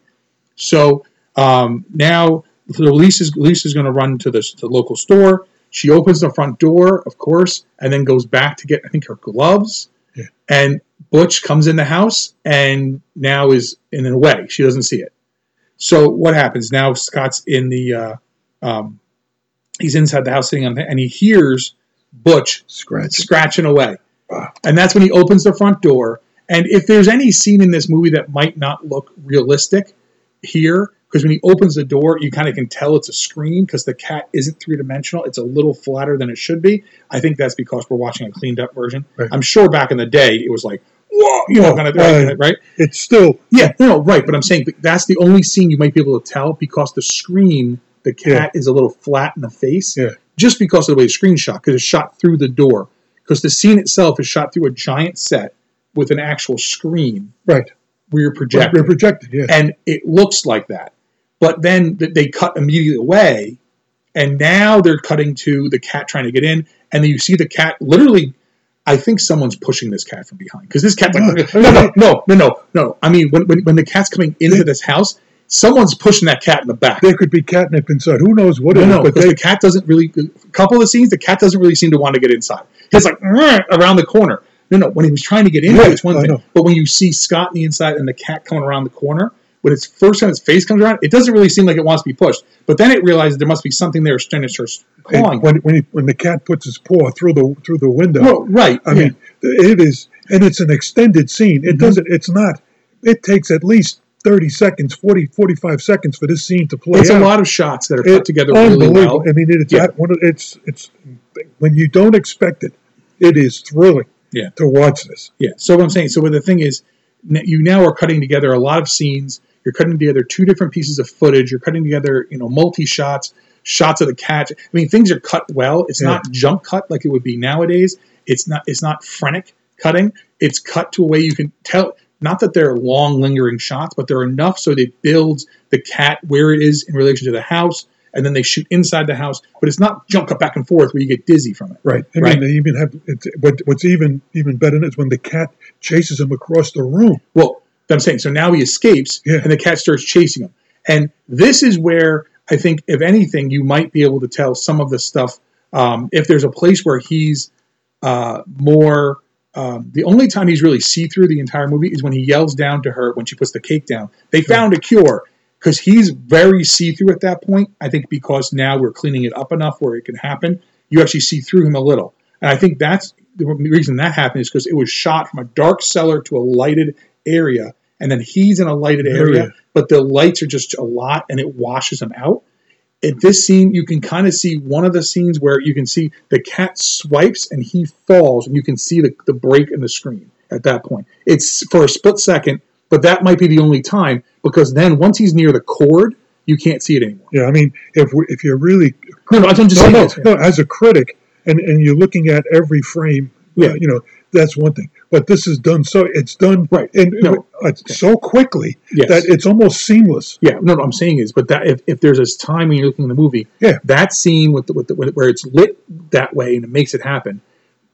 G: So um, now so Lisa is Lisa's going to run to the, to the local store. She opens the front door, of course, and then goes back to get I think her gloves.
H: Yeah.
G: And Butch comes in the house and now is in a way she doesn't see it. So what happens now? Scott's in the uh, um, he's inside the house sitting on the, and he hears Butch
H: Scratch.
G: scratching away.
H: Ah.
G: And that's when he opens the front door. And if there's any scene in this movie that might not look realistic here, because when he opens the door, you kind of can tell it's a screen because the cat isn't three dimensional. It's a little flatter than it should be. I think that's because we're watching a cleaned up version.
H: Right.
G: I'm sure back in the day it was like, whoa, you know, kind of
H: right.
G: right, right?
H: It's still.
G: Yeah, no, right. But I'm saying that's the only scene you might be able to tell because the screen, the cat is a little flat in the face.
H: Yeah.
G: Just because of the way the screen's shot, because it's shot through the door. Because the scene itself is shot through a giant set with an actual screen
H: Right.
G: where you're projected.
H: We're projected. Yeah.
G: and it looks like that. But then th- they cut immediately away, and now they're cutting to the cat trying to get in, and then you see the cat literally. I think someone's pushing this cat from behind because this cat's like, no, no, no, no, no, no. I mean, when, when, when the cat's coming into this house, someone's pushing that cat in the back.
H: there could be catnip inside. Who knows what
G: No,
H: it is?
G: no,
H: but they,
G: the cat doesn't really. A couple of the scenes, the cat doesn't really seem to want to get inside. He's like around the corner. No, no. When he was trying to get in,
H: Right,
G: it's one
H: I
G: thing.
H: know.
G: But when you see Scott on the inside and the cat coming around the corner, when it's first time its face comes around, it doesn't really seem like it wants to be pushed. But then it realizes there must be something there trying to start
H: and
G: clawing.
H: when when, he, when the cat puts his paw through the through the window.
G: Well, right.
H: I
G: yeah.
H: mean, it is, and it's an extended scene. It
G: Mhm.
H: doesn't. It's not. It takes at least 30 seconds, 40, 45 seconds for this scene to play
G: it's
H: out.
G: a lot of shots that are
H: It-
G: cut together really well.
H: I mean, it's
G: Yeah.
H: at one it's it's when you don't expect it, it is thrilling.
G: Yeah.
H: To watch this.
G: Yeah. So what I'm saying, so what the thing is, you now are cutting together a lot of scenes. You're cutting together two different pieces of footage. You're cutting together, you know, multi shots, shots of the catch. I mean, things are cut well. It's
H: Yeah.
G: not jump cut like it would be nowadays. It's not. It's not frenetic cutting. It's cut to a way you can tell. Not that they're long, lingering shots, but they're enough so they build the cat where it is in relation to the house, and then they shoot inside the house. But it's not jump cut back and forth where you get dizzy from it.
H: Right. I
G: Right.
H: mean, they even have it's, what, what's even even better is when the cat chases him across the room.
G: Well, I'm saying. So now he escapes,
H: Yeah.
G: and the cat starts chasing him. And this is where I think, if anything, you might be able to tell some of the stuff. Um, if there's a place where he's uh, more, um, the only time he's really see through the entire movie is when he yells down to her when she puts the cake down. They found a cure because he's very see through at that point. I think because now we're cleaning it up enough where it can happen, you actually see through him a little. And I think that's the reason that happened is because it was shot from a dark cellar to a lighted area, and then he's in a lighted area,
H: Area.
G: but the lights are just a lot, and it washes him out. At this scene, you can kind of see one of the scenes where you can see the cat swipes and he falls, and you can see the, the break in the screen at that point. It's for a split second, but that might be the only time because then once he's near the cord, you can't see it anymore.
H: Yeah, I mean, if we, if you're really
G: No, no, I'm just
H: no,
G: saying
H: no, no, as a critic, and, and you're looking at every frame,
G: Yeah.
H: uh, you know, that's one thing. But this is done so it's done
G: Right.
H: and
G: No.
H: uh, so quickly
G: Yes.
H: that it's almost seamless.
G: Yeah, no, what I'm saying is, but that if, if there's this time when you're looking at the movie,
H: Yeah.
G: that scene with the, with the, where it's lit that way and it makes it happen,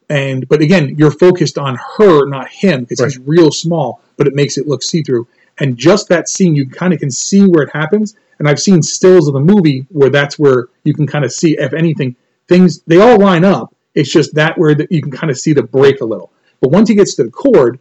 G: and but again, you're focused on her, not him, because he's real small, but it makes it look see through. And just that scene, you kind of can see where it happens. And I've seen stills of the movie where that's where you can kind of see, if anything, things they all line up. It's just that where the, you can kind of see the break a little. But once he gets to the cord,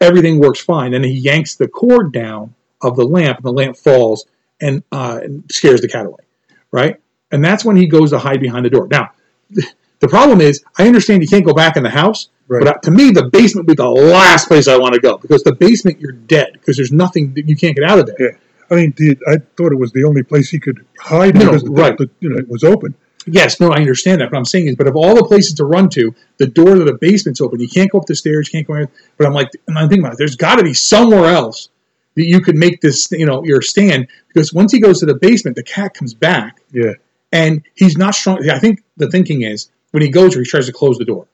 G: everything works fine. And he yanks the cord down of the lamp, and the lamp falls and, uh, and scares the cat away, right? And that's when he goes to hide behind the door. Now, (laughs) the problem is, I understand you can't go back in the house,
H: Right.
G: but uh, to me, the basement would be the last place I want to go because the basement, you're dead because there's nothing that you can't get out of there.
H: Yeah. I mean, the, I thought it was the only place he could hide
G: No,
H: because the-
G: right.
H: the, you know, it was open.
G: Yes, no, I understand that. But I'm saying is, but of all the places to run to, the door to the basement's open. You can't go up the stairs. You can't go. Anywhere. But I'm like, and I'm thinking about it. There's got to be somewhere else that you could make this, you know, your stand because once he goes to the basement, the cat comes back
H: Yeah.
G: and he's not strong. I think the thinking is when he goes there, he tries to close the door.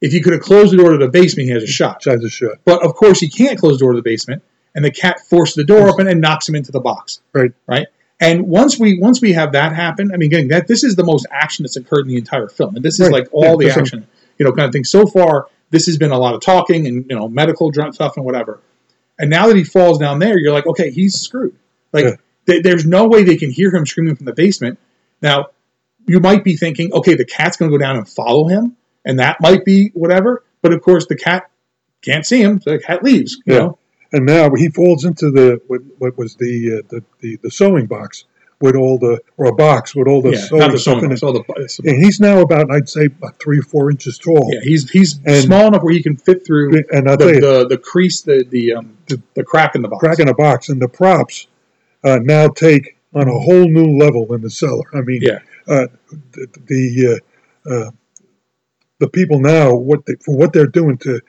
G: If he could have closed the door to the basement, he has a shot.
H: Size of shut.
G: But of course, he can't close the door to the basement, and the cat forces the door open and knocks him into the box.
H: Right.
G: Right. And once we once we have that happen, I mean, again, that this is the most action that's occurred in the entire film, and this is
H: Right.
G: like all
H: Yeah,
G: the action, you know, kind of thing. So far, this has been a lot of talking and you know medical stuff and whatever. And now that he falls down there, you're like, okay, he's screwed. Like,
H: Yeah.
G: th- there's no way they can hear him screaming from the basement. Now, you might be thinking, okay, the cat's going to go down and follow him, and that might be whatever. But of course, the cat can't see him, so the cat leaves. You
H: Yeah.
G: know,
H: And now he falls into the what, what was the, uh, the the the sewing box with all the or a box with all the
G: yeah,
H: sewing
G: the sewing box, all the
H: And he's now about I'd say about three or four inches tall.
G: yeah, he's he's
H: And-
G: small enough where he can fit through
H: And
G: the,
H: you,
G: the the crease, the the um the, the crack in the box.
H: crack in a box, and the props uh, now take on a whole new level in the cellar. I mean,
G: Yeah.
H: uh, the the, uh, uh, the people now what they, for what they're doing to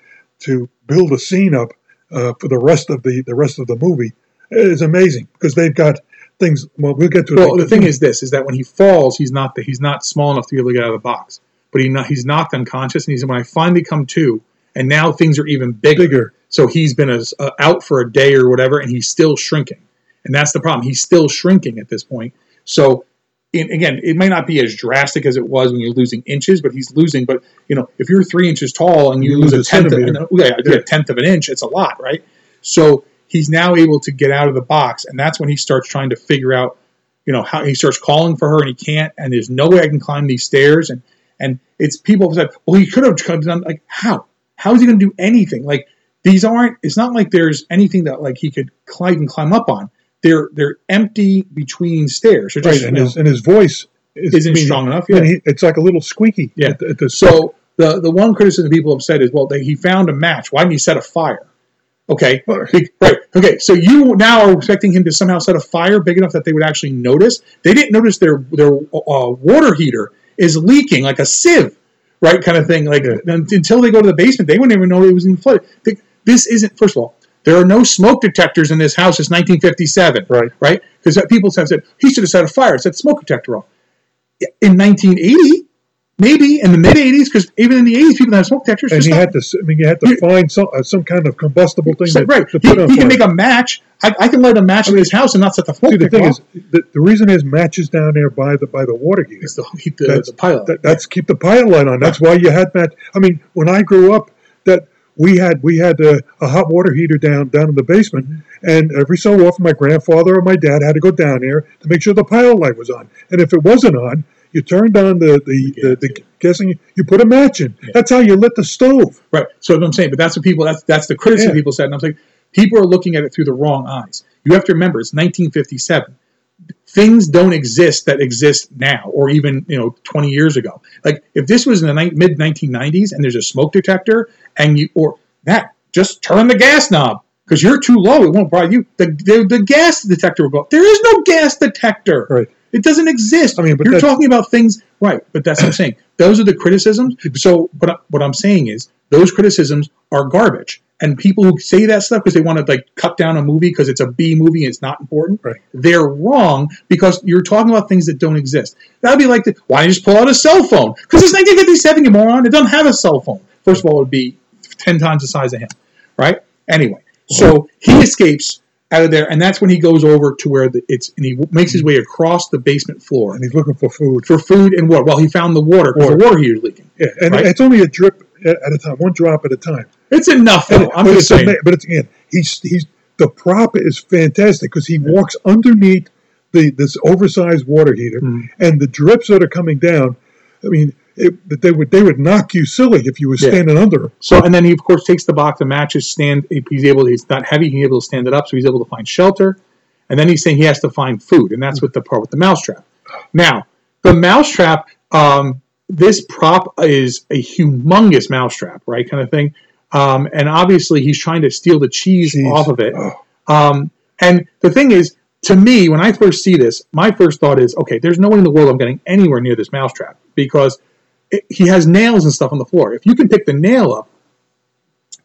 H: to build a scene up uh, for the rest of the the rest of the movie is amazing because they've got things. Well, we'll get to it.
G: Well, the thing is this: is that when he falls, he's not the, he's not small enough to be able to get out of the box, but he not, he's knocked unconscious, and he's when I finally come to, and now things are even bigger.
H: Bigger.
G: So he's been as, uh, out for a day or whatever, and he's still shrinking, and that's the problem. He's still shrinking at this point. So. In, again, it may not be as drastic as it was when you're losing inches, but he's losing. But you know, if you're three inches tall and you,
H: You
G: lose
H: lose
G: a tenth, of, yeah, Yeah. a tenth of an inch, it's a lot, right? So he's now able to get out of the box, and that's when he starts trying to figure out, you know, how he starts calling for her, and he can't, and there's no way I can climb these stairs, and and it's people have said, well, he could have done like how? How is he going to do anything? Like these aren't. It's not like there's anything that like he could climb and climb up on. They're they're empty between stairs. They're
H: right, and
G: you know,
H: his and his voice is,
G: Isn't strong enough, yeah.
H: and he, it's like a little squeaky.
G: Yeah.
H: At the, at the
G: So the the one criticism people have said is, well, they, he found a match. Why didn't he set a fire? Okay, right. Okay, so you now are expecting him to somehow set a fire big enough that they would actually notice. They didn't notice their their uh, water heater is leaking like a sieve, right? Kind of thing. Like
H: Yeah.
G: until they go to the basement, they wouldn't even know it was in flooded. Th- This isn't. First of all, there are no smoke detectors in this house. It's 1957,
H: Right.
G: Right? Because people have said he should have set a fire. Set the smoke detector off in 1980, maybe in the mid 80s, because even in the 80s, people have smoke detectors.
H: and he had to. I mean, you had to find some uh, some kind of combustible thing
G: right.
H: to
G: He,
H: put on
G: he can
H: fire.
G: make a match. I, I can light a match in his house and not set the smoke
H: See, the thing
G: off.
H: is, the, the reason is matches down there by the by the water heater.
G: It's the, the,
H: That's-
G: the pilot.
H: That, that's keep the pilot light on. That's why you had match. I mean, when I grew up, we had we had a, a hot water heater down down in the basement, and every so often my grandfather or my dad had to go down there to make sure the pilot light was on. And if it wasn't on, you turned on the the, the, the guessing you put a match in. That's how you lit the stove.
G: Right. So I'm saying, but that's what people that's that's the criticism
H: Yeah.
G: people said, and I'm saying people are looking at it through the wrong eyes. You have to remember it's 1957. Things don't exist that exist now, or even you know 20 years ago. Like if this was in the ni- mid 1990s and there's a smoke detector, and you or that just turn the gas knob because you're too low, it won't bother you. The, the the gas detector will go. There is no gas detector.
H: Right.
G: It doesn't exist.
H: I mean, but
G: you're talking about things, right? But that's what I'm saying. Those are the criticisms. So, but what I'm saying is, those criticisms are garbage. And people who say that stuff because they want to like cut down a movie because it's a B movie and it's not important,
H: Right.
G: they're wrong because you're talking about things that don't exist. That'd be like, the, why don't you just pull out a cell phone? Because it's 1957, you moron. It doesn't have a cell phone. First of all, it would be 10 times the size of him, right? Anyway, so he escapes out of there, and that's when he goes over to where the, it's, and he makes his way across the basement floor
H: And he's looking for food.
G: for food and water. Well, he found the water because the
H: Water.
G: heater was leaking.
H: Yeah, and
G: Right.
H: it's only a drip at a time, one drop at a time.
G: It's enough, though. I'm
H: but
G: just saying.
H: ama- but it's again, he's he's the prop is fantastic because he walks underneath the this oversized water heater,
G: Mm.
H: and the drips that are coming down. I mean, it, they would they would knock you silly if you were
G: Yeah.
H: standing under them.
G: So, and then he of course takes the box of matches, stand. He's able. He's not heavy. He's able to stand it up, so he's able to find shelter. And then he's saying he has to find food, and that's what the part with the mousetrap. Now, the mousetrap. Um, this prop is a humongous mousetrap, right? Kind of thing. Um, and obviously, he's trying to steal the cheese,
H: Cheese.
G: off of it. Um, and the thing is, to me, when I first see this, my first thought is, okay, there's no way in the world I'm getting anywhere near this mousetrap because it, he has nails and stuff on the floor. If you can pick the nail up,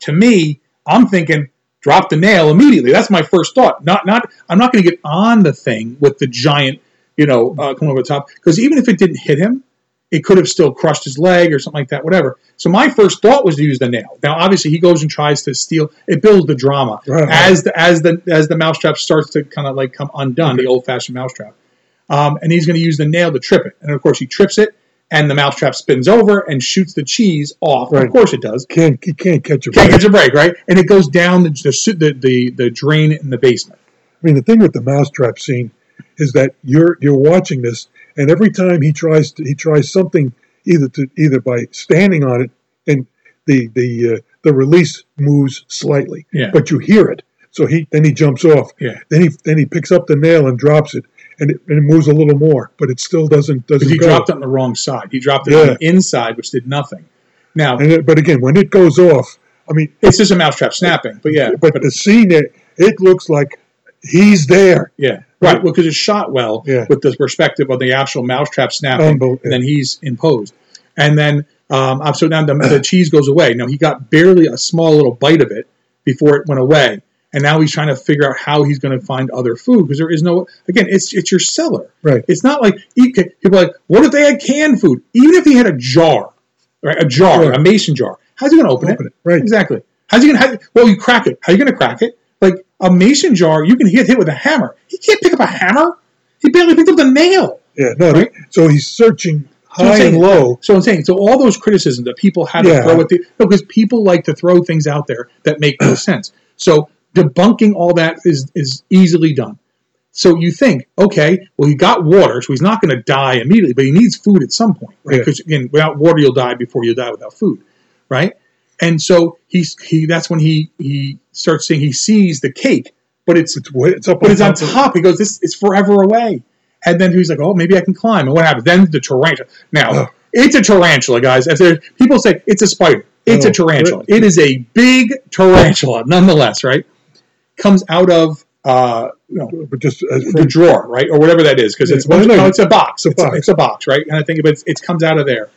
G: to me, I'm thinking drop the nail immediately. That's my first thought. Not not I'm not going to get on the thing with the giant, you know, uh, coming over the top because even if it didn't hit him, it could have still crushed his leg or something like that. Whatever. So my first thought was to use the nail. Now, obviously, he goes and tries to steal. It builds the drama
H: Right.
G: as the as the as the mousetrap starts to kind of like come undone, the old fashioned mousetrap. Um, and he's going to use the nail to trip it. And of course, he trips it, and the mousetrap spins over and shoots the cheese off.
H: Right.
G: Of course, it does.
H: Can't he can't catch a
G: Can't
H: break.
G: catch a break, right? And it goes down the the, the, the drain in the basement.
H: I mean, the thing with the mousetrap scene is that you're you're watching this, and every time he tries to, he tries something either to either by standing on it, and the the uh, the release moves slightly,
G: Yeah.
H: but you hear it. So he then he jumps off.
G: Yeah.
H: Then he then he picks up the nail and drops it, and it, and it moves a little more, but it still doesn't doesn't
G: Because he
H: go.
G: dropped it on the wrong side. He dropped it
H: Yeah.
G: on the inside, which did nothing. Now,
H: it, but again, when it goes off, I mean,
G: it's just a mousetrap snapping. But yeah,
H: but the scene it, it looks like he's there.
G: Yeah, right. Well, because it's shot well
H: Yeah.
G: with the perspective of the actual mousetrap snapping,
H: Unbel-
G: and then he's imposed. And then, um, so now the, the (clears throat) cheese goes away. Now he got barely a small little bite of it before it went away, and now he's trying to figure out how he's going to find other food because there is no. Again, it's it's your cellar.
H: Right.
G: It's not like can- people are like, what if they had canned food? Even if he had a jar, right? A jar,
H: Right.
G: a mason jar. How's he going to open,
H: Open it, right.
G: Exactly. How's he going to? How, well, you crack it. How are you going to crack it? A mason jar, you can hit hit with a hammer. He can't pick up a hammer. He barely picked up the nail.
H: Yeah, no.
G: Right.
H: So he's searching
G: So
H: high
G: saying-
H: and low.
G: So I'm saying, so all those criticisms that people had to throw at the because people like to throw things out there that make no (clears throat) sense. So debunking all that is is easily done. So you think, okay, well he got water, so he's not going to die immediately, but he needs food at some point, right?
H: Yeah.
G: Because again, without water you'll die before you die without food, right? And so he's he that's when he he starts saying he sees the cake, but it's
H: It's it's up
G: but it's on top. He goes, "This is forever away." And then he's like, "Oh, maybe I can climb." And what happens? Then the tarantula. Now
H: Oh.
G: it's a tarantula, guys. If there, people say it's a spider, it's
H: Oh,
G: a tarantula. It is a big tarantula, nonetheless. Right? Comes out of uh, you know
H: just as
G: the drawer, right, or whatever that is, because it's
H: no,
G: it's a box.
H: it's a
G: It's a,
H: box.
G: it's a box, right? And I think, it's, it comes out of there,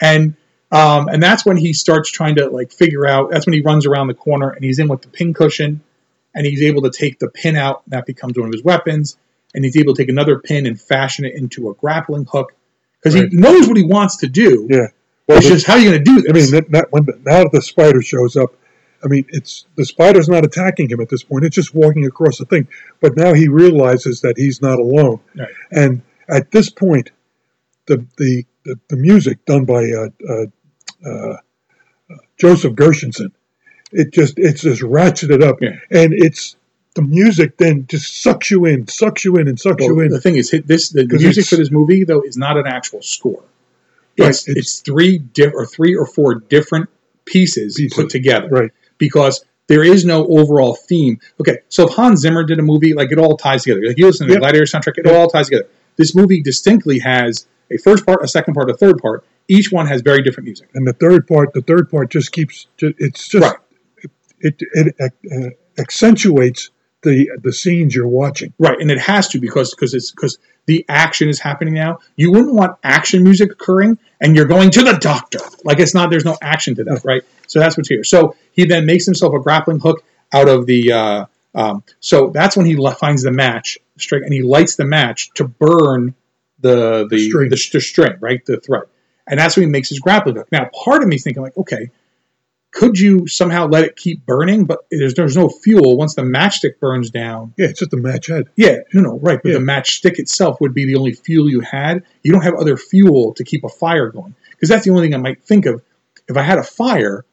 G: and um, and that's when he starts trying to like figure out. That's when he runs around the corner and he's in with the pin cushion, and he's able to take the pin out. And that becomes one of his weapons, and he's able to take another pin and fashion it into a grappling hook because
H: Right.
G: he knows what he wants to do.
H: yeah. Well,
G: it's
H: the-
G: just how are you going to do this?
H: I mean, that, when the, now that the spider shows up, I mean, it's the spider's not attacking him at this point. It's just walking across the thing. But now he realizes that he's not alone.
G: Right.
H: And at this point, the the the, the music done by uh, uh, uh, Joseph Gershenson it just it's just ratcheted up,
G: Yeah.
H: and it's the music then just sucks you in, sucks you in, and sucks
G: Well,
H: you in.
G: the thing is, this the music for this movie though is not an actual score.
H: Right,
G: It's,
H: it's-
G: it's three di- or three or four different pieces,
H: Pieces,
G: put together,
H: right.
G: Because there is no overall theme. Okay, so if Hans Zimmer did a movie, like it all ties together. Like you listen to
H: Yep.
G: the Gladiator soundtrack, it
H: Yep.
G: all ties together. This movie distinctly has a first part, a second part, a third part. Each one has very different music.
H: And the third part, the third part just keeps. It's just
G: Right.
H: it it, uh, accentuates the the scenes you're watching.
G: Right, and it has to because because it's because the action is happening now. You wouldn't want action music occurring, and you're going to the doctor. Like it's not. There's no action to that, right? So that's what's here. So he then makes himself a grappling hook out of the. Uh, um, so that's when he finds the match string, and he lights the match to burn the the
H: String.
G: the, the string, right, the thread, and that's when he makes his grappling hook. Now, part of me thinking like, okay, could you somehow let it keep burning? But there's there's no fuel once the matchstick burns down.
H: Yeah, it's just a match head.
G: Yeah, no, no, right. But
H: Yeah.
G: the matchstick itself would be the only fuel you had. You don't have other fuel to keep a fire going because that's the only thing I might think of. If I had a fire,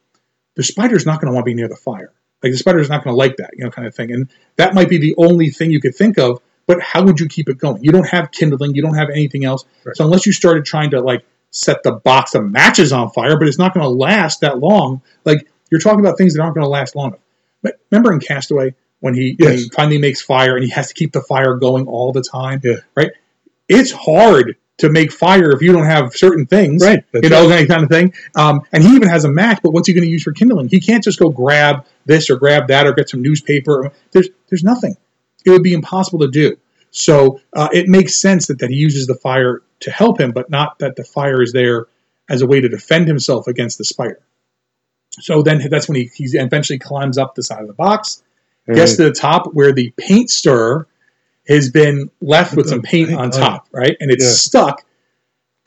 G: the spider's not going to want to be near the fire. Like the spider's not going to like that, you know, kind of thing. And that might be the only thing you could think of. But how would you keep it going? You don't have kindling. You don't have anything else.
H: Right.
G: So unless you started trying to like set the box of matches on fire, but it's not going to last that long. Like you're talking about things that aren't going to last long. But remember in Castaway when he, when he finally makes fire and he has to keep the fire going all the time.
H: Yeah.
G: Right. It's hard to make fire if you don't have certain things.
H: Right, that's
G: You know,
H: right.
G: kind of thing. Um, and he even has a match, but what's he going to use for kindling? He can't just go grab this or grab that or get some newspaper. There's there's nothing. It would be impossible to do. So uh, it makes sense that, that he uses the fire to help him, but not that the fire is there as a way to defend himself against the spider. So then that's when he, he eventually climbs up the side of the box, gets to the top where the paint stirrer has been left with some paint on top, right? And it's
H: Yeah.
G: stuck.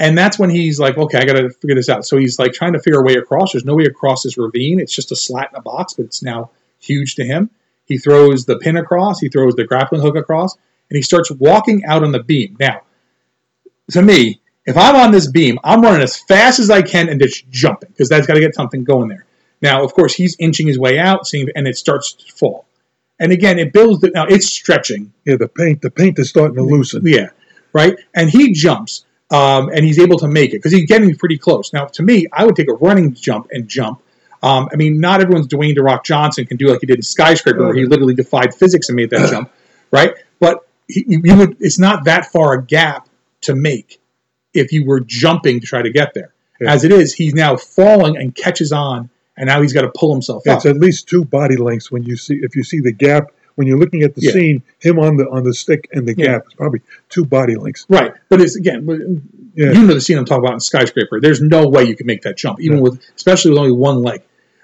G: And that's when he's like, okay, I got to figure this out. So he's like trying to figure a way across. There's no way across this ravine. It's just a slat in a box, but it's now huge to him. He throws the pin across, he throws the grappling hook across, and he starts walking out on the beam. Now, to me, if I'm on this beam, I'm running as fast as I can and just jumping because that's got to get something going there. Now, of course, he's inching his way out, seeing, and it starts to fall. And again, it builds. The, now it's stretching.
H: Yeah, the paint the paint is starting to loosen.
G: Yeah, right. And he jumps, um, and he's able to make it because he's getting pretty close. Now, to me, I would take a running jump and jump. Um, I mean, not everyone's Dwayne the Rock Johnson can do like he did in Skyscraper, where he literally defied physics and made that jump, right? But he, you would. It's not that far a gap to make if you were jumping to try to get there.
H: Yeah.
G: As it is, he's now falling and catches on, and now he's got to pull himself
H: Yeah,
G: up.
H: it's at least two body lengths when you see if you see the gap when you're looking at the
G: Yeah.
H: scene. Him on the on the stick and the gap is probably two body lengths.
G: Right, but it's again, you know the scene I'm talking about in Skyscraper. There's no way you can make that jump, even with, especially with only one leg,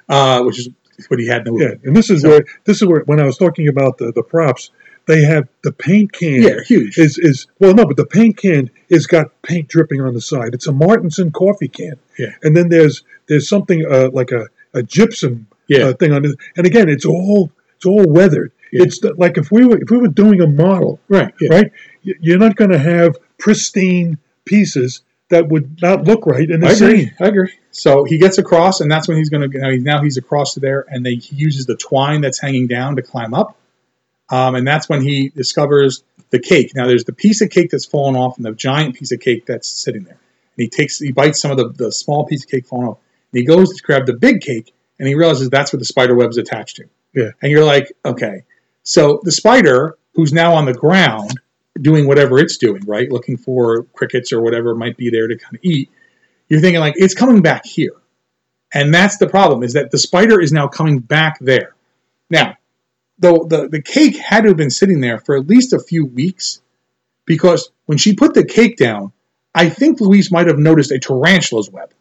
G: uh, which is what he had. No,
H: Yeah, and this is
G: So-
H: where this is where when I was talking about the, the props, they have the paint can.
G: Yeah, huge.
H: Is is well no, but the paint can is got paint dripping on the side. It's a Martinson coffee can.
G: Yeah.
H: and then there's there's something uh, like a, a gypsum
G: Yeah.
H: uh, thing on it, and again it's all it's all weathered.
G: Yeah.
H: It's the- like if we were if we were doing a model,
G: right, yeah.
H: right? You're not going to have pristine pieces that would not look right in the
G: I agree. I agree. So he gets across, and that's when he's going to. Now, he's- now he's across to there, and they, he uses the twine that's hanging down to climb up. Um, and that's when he discovers the cake. Now, there's the piece of cake that's fallen off, and the giant piece of cake that's sitting there. And he takes, he bites some of the, the small piece of cake falling off, and he goes to grab the big cake, and he realizes that's what the spider web's attached to.
H: Yeah.
G: And you're like, okay. So the spider, who's now on the ground, doing whatever it's doing, right? Looking for crickets or whatever might be there to kind of eat. You're thinking like it's coming back here. And that's the problem, is that the spider is now coming back there. Now, though the, the cake had to have been sitting there for at least a few weeks, because when she put the cake down, I think Louise might have noticed a tarantula's web.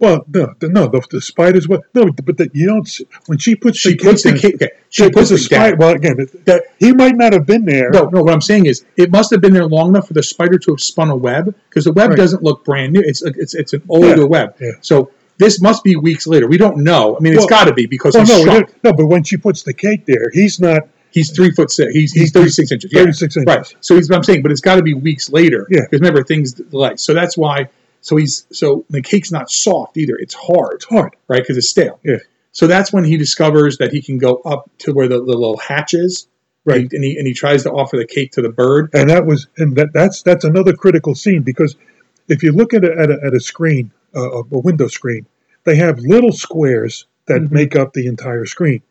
H: Well, no, the, no, the, the spiders. web. No, but the, you don't. See, when she puts
G: She
H: the
G: puts the cake. Okay, she
H: Yeah,
G: puts
H: the
G: the
H: spider. Well, again,
G: The-
H: he might not have been there.
G: No, no. What I'm saying is, it must have been there long enough for the spider to have spun a web because the web
H: Right.
G: doesn't look brand new. It's it's it's an older
H: Yeah,
G: web.
H: yeah.
G: So this must be weeks later. We don't know. I mean, it's
H: Well-
G: got to be because oh,
H: Well,
G: he's
H: no, no, but when she puts the cake there, he's not.
G: He's three foot six. He's he's
H: He's
G: thirty six inches. Yeah.
H: 36 inches.
G: Right. So he's what I'm saying, but it's got to be weeks later.
H: Yeah.
G: Because remember things delay. So that's why. So he's so the cake's not soft either. It's hard.
H: It's hard.
G: Right. Because it's stale.
H: Yeah.
G: So that's when he discovers that he can go up to where the, the little hatch is,
H: Right.
G: And he and he tries to offer the cake to the bird.
H: and that was and that that's that's another critical scene because if you look at a, at a, at a screen uh, a window screen they have little squares that
G: Mhm.
H: make up the entire screen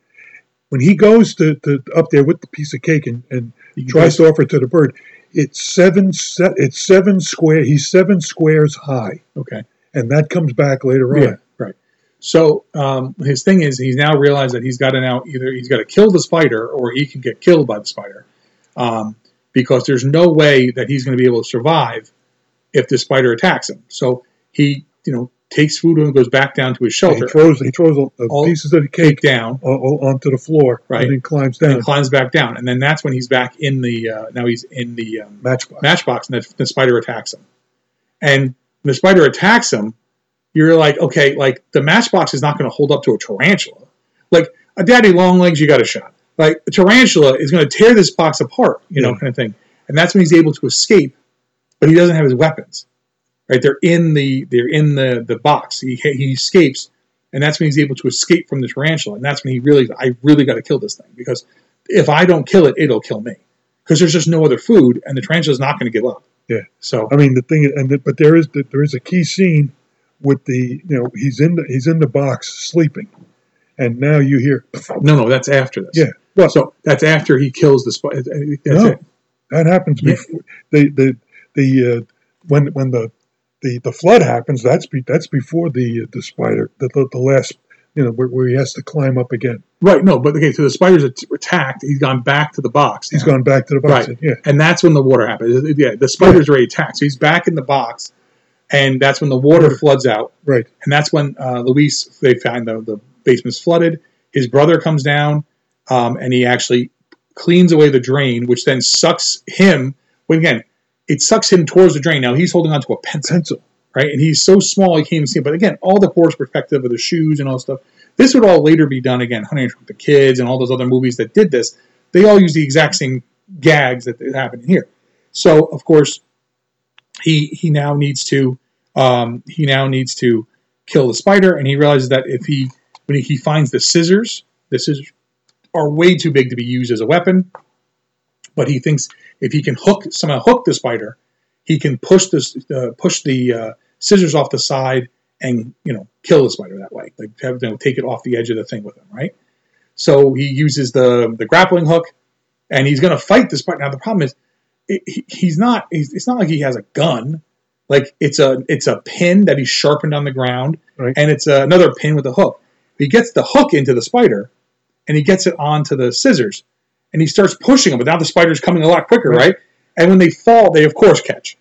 H: when he goes to, to up there with the piece of cake and, and tries to offer it to the bird it's seven se- it's seven square he's seven squares high
G: Okay.
H: and that comes back later on
G: Yeah, right. So um, his thing is he's now realized that he's got to now either he's got to kill the spider or he can get killed by the spider, um, because there's no way that he's going to be able to survive if the spider attacks him. So he you know takes food and goes back down to his
H: he
G: shelter,
H: throws he throws the
G: All-
H: pieces of the
G: cake
H: cake
G: down,
H: o- o- onto the floor
G: Right.
H: and then climbs down
G: then climbs back down, and then that's when he's back in the uh, now he's in the um,
H: matchbox
G: matchbox, and the, the spider attacks him. And when the spider attacks him, you're like, okay, like the matchbox is not going to hold up to a tarantula. Like a daddy long legs, you got a shot. Like a tarantula is going to tear this box apart, you know,
H: Yeah.
G: kind of thing. And that's when he's able to escape, but he doesn't have his weapons. Right? They're in the they're in the the box. He he escapes, and that's when he's able to escape from the tarantula. And that's when he really, I really got to kill this thing because if I don't kill it, it'll kill me. Because there's just no other food, and the tarantula's not going to give up.
H: Yeah.
G: So
H: I mean, the thing, and the, but there is there is a key scene with the you know he's in the he's in the box sleeping, and now you hear
G: no, no, that's after this.
H: yeah. Well,
G: So that's after he kills the spider.
H: No.
G: it.
H: that happens
G: Yeah.
H: before the the the uh, when when the the the flood happens. That's be, that's before the the spider the the, the last you know where, where he has to climb up again.
G: Right. No, but okay. So the spider's attacked. He's gone back to the box.
H: He's
G: now.
H: gone back to the box.
G: Right.
H: Yeah,
G: and that's when the water happens. Yeah, the spider's already attacked. So he's back in the box, and that's when the water
H: Water.
G: floods out.
H: right.
G: And that's when uh, Louise they find the the basement's flooded. His brother comes down, um, and he actually cleans away the drain, which then sucks him. Well, again, it sucks him towards the drain. Now he's holding onto a pencil. Right? And he's so small he can't even see it. But again, all the forced perspective of the shoes and all stuff. This would all later be done again. Honey with the Kids and all those other movies that did this. They all use the exact same gags that that happen here. So of course, he he now needs to um, he now needs to kill the spider, and he realizes that if he when he finds the scissors, the scissors are way too big to be used as a weapon. But he thinks if he can hook somehow hook the spider, he can push this uh, push the uh, scissors off the side and you know kill the spider that way, like have, you know, take it off the edge of the thing with him, right? So he uses the the grappling hook, and he's going to fight the spider. Now the problem is, it, he, he's not. He's, it's not like he has a gun. Like it's a it's a pin that he's sharpened on the ground,
H: Right.
G: and it's another pin with a hook. He gets the hook into the spider, and he gets it onto the scissors, and he starts pushing them. But now the spider's coming a lot quicker,
H: Right.
G: And when they fall, they of course catch.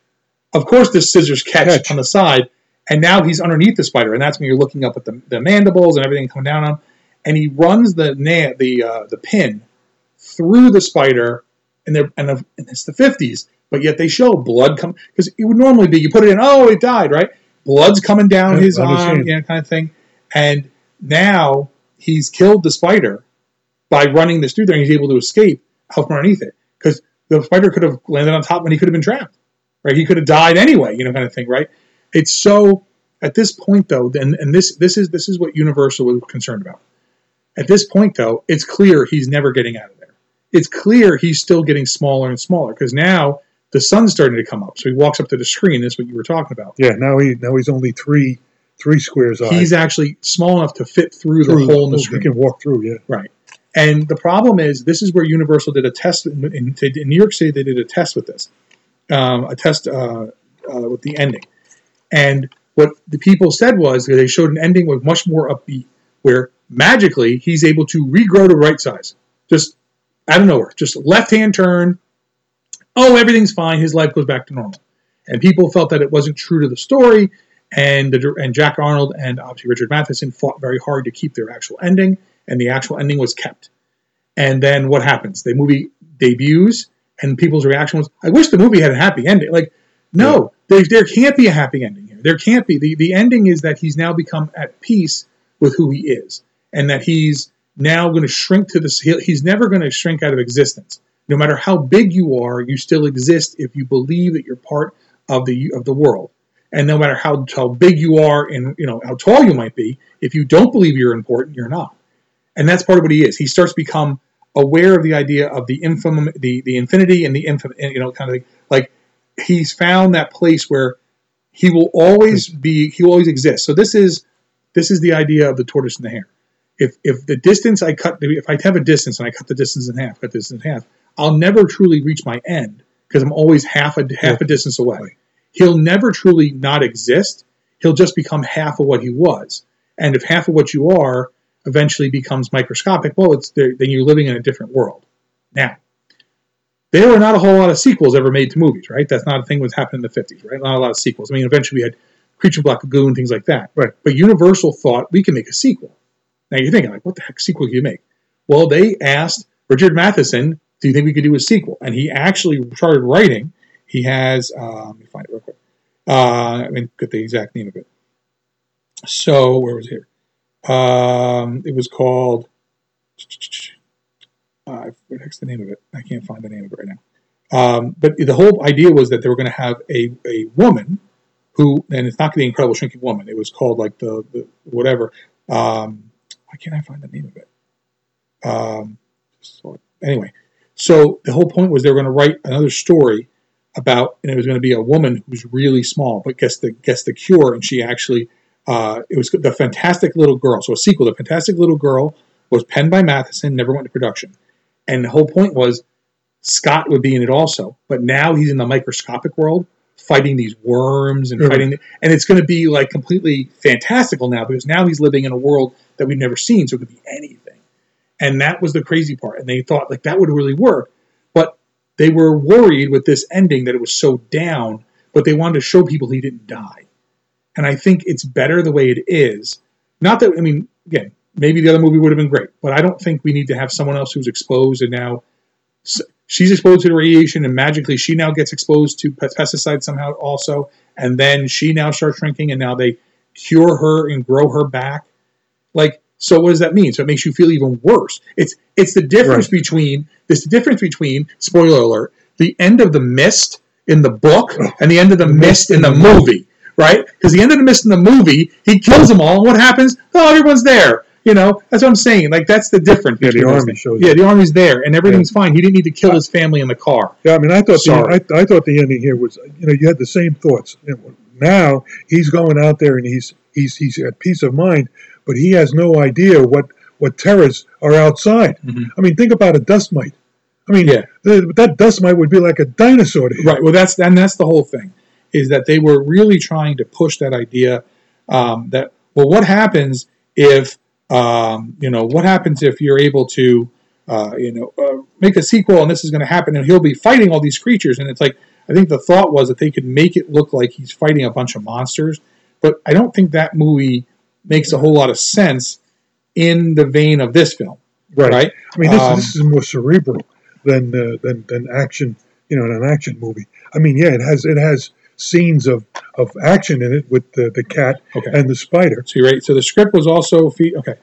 G: Of course, the scissors catch,
H: Catch.
G: on the side, and now he's underneath the spider, and that's when you're looking up at the, the mandibles and everything coming down on. him. And he runs the na- the uh, the pin through the spider, and they're and, of- and it's the 50s, but yet they show blood come because it would normally be you put it in, oh, it died, right? Blood's coming down his arm, you know, kind of thing. And now he's killed the spider by running this through there, and he's able to escape out from underneath it because the spider could have landed on top and he could have been trapped, right? He could have died anyway, you know, kind of thing, right? It's so at this point though, and, and this this is this is what Universal was concerned about. At this point though, it's clear he's never getting out of there. It's clear he's still getting smaller and smaller because now the sun's starting to come up. So he walks up to the screen. That's what you were talking about.
H: Yeah. Now he now he's only three three squares high.
G: He's actually small enough to fit through the hole in the screen.
H: He can walk through. Yeah.
G: Right. And the problem is, this is where Universal did a test in, in, New York City. They did a test with this, um, a test uh, uh, with the ending. And what the people said was they showed an ending with much more upbeat, where magically he's able to regrow to right size, just out of nowhere, just left hand turn. Oh, everything's fine. His life goes back to normal. And people felt that it wasn't true to the story. And the, and Jack Arnold and obviously Richard Matheson fought very hard to keep their actual ending and the actual ending was kept. And then what happens? The movie debuts, and people's reaction was, "I wish the movie had a happy ending." Like, no, there, there can't be a happy ending here. There can't be. the The ending is that he's now become at peace with who he is, and that he's now going to shrink to this. he- He's never going to shrink out of existence. No matter how big you are, you still exist if you believe that you're part of the of the world. And no matter how, how big you are and you know how tall you might be, if you don't believe you're important, you're not. And that's part of what he is. He starts to become aware of the idea of the infam, the the infinity and the infinite, you know, kind of like he's found that place where he will always be, he will always exist. So this is this is the idea of the tortoise and the hare. If if the distance I cut, if I have a distance and I cut the distance in half, cut this in half, I'll never truly reach my end because I'm always half a half a distance away. He'll never truly not exist. He'll just become half of what he was. And if half of what you are eventually becomes microscopic, well, it's then you're living in a different world. Now, there were not a whole lot of sequels ever made to movies, right? That's not a thing that happened in the 50s, right? Not a lot of sequels. I mean, eventually we had Creature Black Lagoon, things like that.
H: Right.
G: But Universal thought we can make a sequel. Now you're thinking, like, what the heck sequel can you make? Well, they asked Richard Matheson, do you think we could do a sequel? And he actually started writing. He has, uh, let me find it real quick. Uh, I mean, get the exact name of it. So, where was it here? Um, it was called. Uh, what the name of it? I can't find the name of it right now. Um, but the whole idea was that they were going to have a, a woman who, and it's not the Incredible Shrinking Woman. It was called like the, the whatever. Um, why can't I find the name of it? Um, so anyway, so the whole point was they were going to write another story about, and it was going to be a woman who's really small, but gets the gets the cure, and she actually uh, it was the Fantastic Little Girl. So a sequel, the Fantastic Little Girl, was penned by Matheson, never went to production, and the whole point was Scott would be in it also, but now he's in the microscopic world fighting these worms and
H: Mhm.
G: fighting, and it's going to be like completely fantastical now because now he's living in a world that we've never seen, so it could be anything, and that was the crazy part, and they thought like that would really work, but they were worried with this ending that it was so down, but they wanted to show people he didn't die. And I think it's better the way it is. Not that I mean, again, maybe the other movie would have been great, but I don't think we need to have someone else who's exposed and now she's exposed to the radiation and magically she now gets exposed to pe- pesticides somehow also, and then she now starts shrinking and now they cure her and grow her back. Like, so what does that mean? So it makes you feel even worse. It's it's the difference between this the difference between spoiler alert the end of the mist in the book oh. and the end of the mist in the movie, right? Because the end of the mist in the movie, he kills them all, and what happens? Oh, everyone's there. You know, that's what I'm saying. Like that's the difference.
H: Yeah, the army shows
G: Yeah, the army's there, and everything's fine. He didn't need to kill his family in the car.
H: Yeah, I mean, I thought
G: Sorry.
H: the I, I thought the ending here was, you know, you had the same thoughts. Now he's going out there and he's he's he's at peace of mind, but he has no idea what what terrors are outside.
G: Mhm.
H: I mean, think about a dust mite. I mean,
G: Yeah.
H: th- that dust mite would be like a dinosaur to him.
G: Right. Well, that's and that's the whole thing, is that they were really trying to push that idea um, that well, what happens if um, you know what happens if you're able to uh, you know uh, make a sequel and this is going to happen and he'll be fighting all these creatures and it's like I think the thought was that they could make it look like he's fighting a bunch of monsters, but I don't think that movie makes a whole lot of sense in the vein of this film.
H: Right.
G: Right.
H: I mean, this,
G: Um,
H: this is more cerebral than uh, than than action. You know, in an action movie. I mean, yeah, it has it has scenes of, of action in it with the, the cat
G: Okay.
H: and the spider.
G: So you're right. So the script was also fe- okay.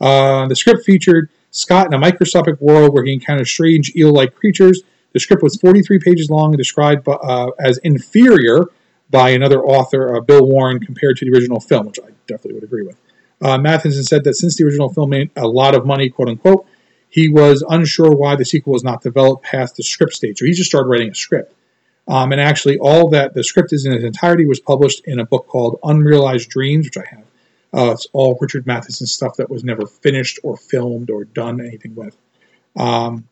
G: Uh, the script featured Scott in a microscopic world where he encountered strange eel-like creatures. The script was 43 pages long and described uh, as inferior by another author, uh, Bill Warren, compared to the original film, which I definitely would agree with. Uh, Matheson said that since the original film made a lot of money, quote unquote, he was unsure why the sequel was not developed past the script stage. So he just started writing a script. Um, and actually, all that the script is in its entirety was published in a book called Unrealized Dreams, which I have. Uh, it's all Richard Matheson stuff that was never finished or filmed or done anything with. Um,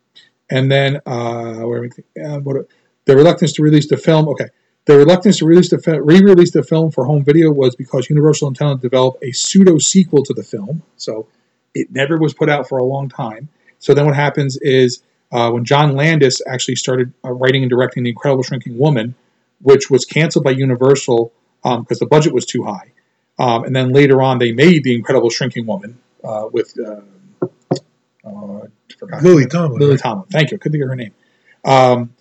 G: and then, uh, where we, uh, what, the reluctance to release the film. Okay, the reluctance to release the fi- re-release the film for home video was because Universal intended to develop a pseudo sequel to the film, so it never was put out for a long time. So then, what happens is uh, when John Landis actually started uh, writing and directing The Incredible Shrinking Woman, which was canceled by Universal because the budget was too high. Um, and then later on, they made The Incredible Shrinking Woman uh, with uh, uh.
H: Lily Tomlin,
G: Lily? Tomlin. Thank you. I couldn't think of her name. Um,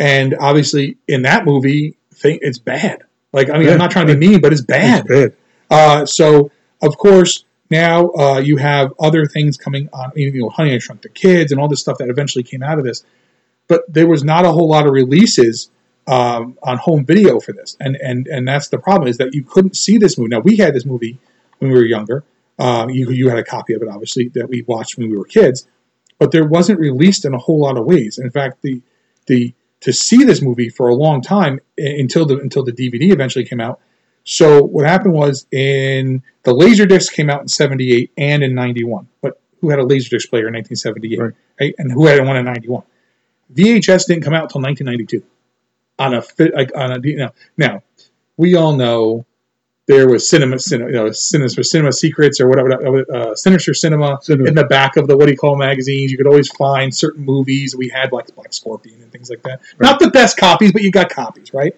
G: and obviously, in that movie, it's bad. Like, I mean,
H: Yeah.
G: I'm not trying to be mean, but it's bad.
H: It's bad.
G: Uh, so, of course, now uh, you have other things coming on, you know, Honey, I Shrunk the Kids and all this stuff that eventually came out of this. But there was not a whole lot of releases um, on home video for this, and and and that's the problem is that you couldn't see this movie. Now we had this movie when we were younger. Um, you you had a copy of it, obviously, that we watched when we were kids, but there wasn't released in a whole lot of ways. In fact, the the to see this movie for a long time until the until the DVD eventually came out. So what happened was in the Laserdisc came out in '78 and in '91, but who had a Laserdisc player in 1978,
H: Right.
G: right? And who had one in '91? VHS didn't come out until 1992 on a fit like on a you know now we all know there was cinema, cinema you know cinema, cinema secrets or whatever uh, sinister cinema
H: Cinema.
G: in the back of the what do you call magazines you could always find certain movies we had like black scorpion and things like that not the best copies but you got copies right